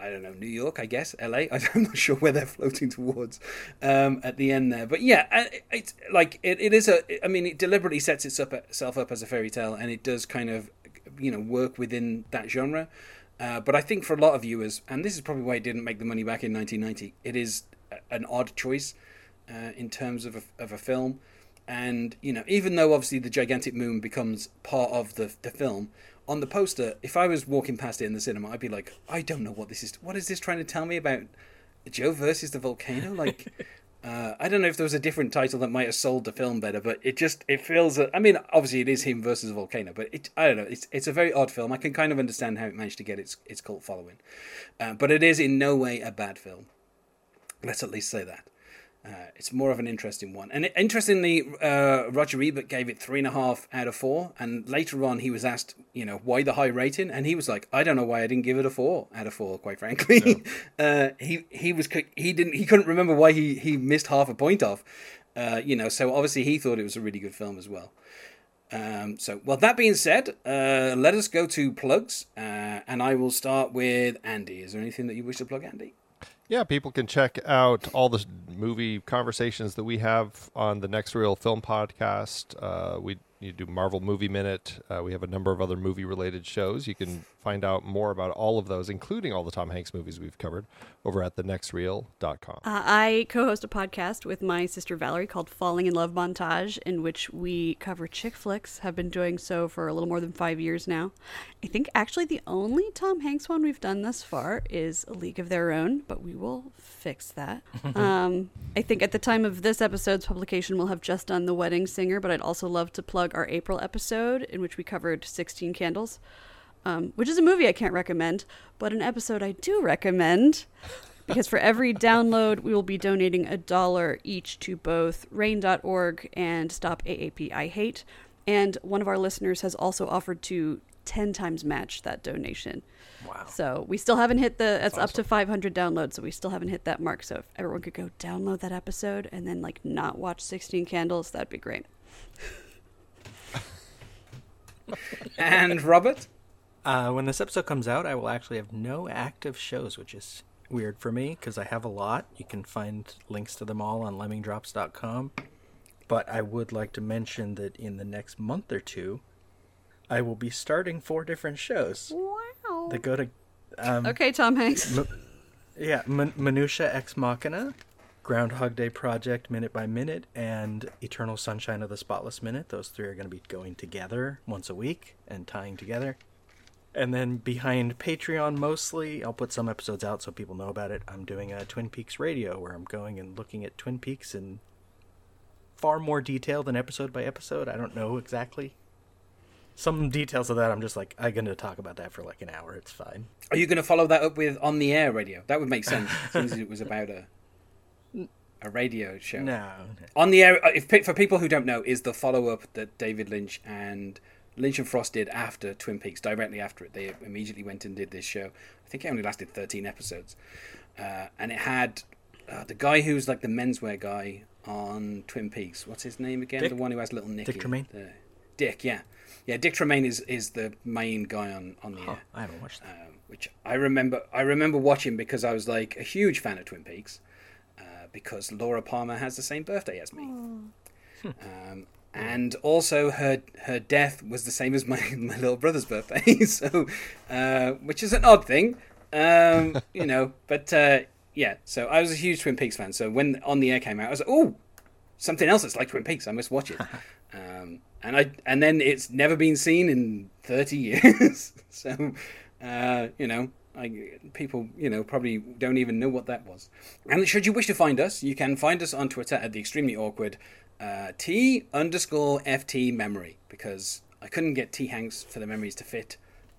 I don't know, New York, I guess, LA. I'm not sure where they're floating towards um, at the end there, but yeah, uh, it's like it, it is a. I mean, it deliberately sets itself up as a fairy tale, and it does kind of, you know, work within that genre. Uh, but I think for a lot of viewers, and this is probably why it didn't make the money back in 1990, it is an odd choice uh, in terms of a, of a film and you know even though obviously the gigantic moon becomes part of the, the film on the poster if i was walking past it in the cinema i'd be like i don't know what this is what is this trying to tell me about Joe versus the volcano. Like, uh, I don't know if there was a different title that might have sold the film better, but it just it feels. I mean, obviously it is him versus a volcano, but it I don't know. It's it's a very odd film. I can kind of understand how it managed to get its its cult following, uh, but it is in no way a bad film. Let's at least say that. Uh, it's more of an interesting one. And interestingly, uh, Roger Ebert gave it three and a half out of four. And later on, he was asked, you know, why the high rating, and he was like, I don't know why I didn't give it a four out of four. Quite frankly, no. uh, he he was he didn't he couldn't remember why he he missed half a point off. Uh, you know, so obviously he thought it was a really good film as well. Um, so, well, that being said, uh, let us go to plugs, uh, and I will start with Andy. Is there anything that you wish to plug, Andy? Yeah, people can check out all the movie conversations that we have on the Next Reel Film Podcast. Uh, we you do Marvel Movie Minute. Uh, we have a number of other movie related shows. You can find out more about all of those, including all the Tom Hanks movies we've covered, over at thenextreel.com. Uh, I co host a podcast with my sister Valerie called Falling in Love Montage, in which we cover chick flicks, have been doing so for a little more than five years now. I think actually the only Tom Hanks one we've done thus far is A League of Their Own, but we will fix that. um, I think at the time of this episode's publication, we'll have just done The Wedding Singer, but I'd also love to plug our April episode in which we covered 16 Candles um, which is a movie I can't recommend, but an episode I do recommend. Because for every download, we will be donating a dollar each to both RAINN.org and Stop AAPI Hate. And one of our listeners has also offered to 10 times match that donation. Wow. So we still haven't hit the, it's awesome. up to 500 downloads, so we still haven't hit that mark. So if everyone could go download that episode and then like not watch 16 Candles, that'd be great. and Robert? Uh, when this episode comes out, I will actually have no active shows, which is weird for me because I have a lot. You can find links to them all on lemmingdrops.com. But I would like to mention that in the next month or two, I will be starting four different shows. Wow. That go to. Um, okay, Tom Hanks. M- yeah, M- Minutia Ex Machina, Groundhog Day Project Minute by Minute, and Eternal Sunshine of the Spotless Minute. Those three are going to be going together once a week and tying together. And then behind Patreon mostly, I'll put some episodes out so people know about it. I'm doing a Twin Peaks radio where I'm going and looking at Twin Peaks in far more detail than episode by episode. I don't know exactly. Some details of that, I'm just like, I'm going to talk about that for like an hour. It's fine. Are you going to follow that up with on the air radio? That would make sense since it was about a a radio show. No. On the air, if for people who don't know, is the follow up that David Lynch and Lynch and Frost did after Twin Peaks, directly after it. They immediately went and did this show. I think it only lasted 13 episodes. Uh, and it had uh, the guy who's like the menswear guy on Twin Peaks. What's his name again? Dick? The one who has little Nicky. Dick Tremayne? The, Dick, yeah. Yeah, Dick Tremayne is, is the main guy on, on the huh, air. I haven't watched that. Um, which I remember I remember watching because I was like a huge fan of Twin Peaks. Because Laura Palmer has the same birthday as me. Um, and also her her death was the same as my, my little brother's birthday so uh, which is an odd thing. Um, you know but uh, yeah so i was a huge twin peaks fan so when on the air came out i was like oh something else that's like twin peaks i must watch it. Um, and i and then it's never been seen in 30 years so uh, you know I, people, you know, probably don't even know what that was. And should you wish to find us, you can find us on Twitter at the extremely awkward uh, T underscore FT memory because I couldn't get T Hanks for the memories to fit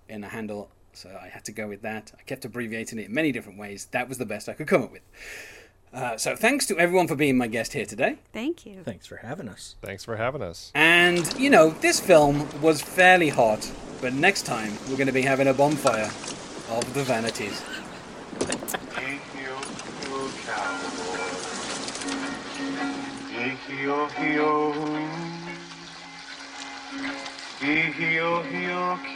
in a handle, so I had to go with that. I kept abbreviating it in many different ways. That was the best I could come up with. Uh, so thanks to everyone for being my guest here today. Thank you. Thanks for having us. Thanks for having us. And, you know, this film was fairly hot, but next time we're going to be having a bonfire of the vanities.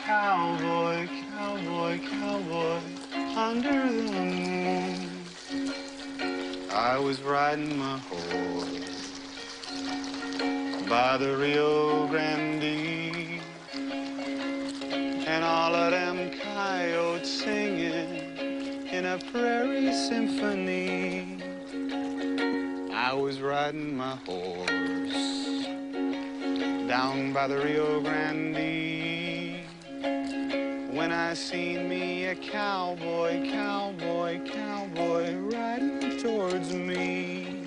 Cowboy, cowboy, cowboy, under the moon. I was riding my horse by the Rio Grande, and all of them coyotes singing in a prairie symphony. I was riding my horse down by the Rio Grande when I seen me a cowboy, cowboy, cowboy riding towards me.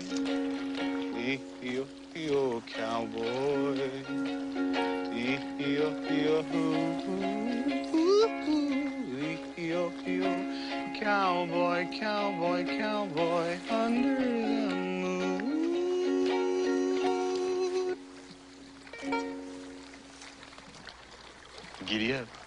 Yo, yo, cowboy. Yo, yo, yo, hoo, hoo. Cowboy, cowboy, cowboy, under the moon. Giddy up.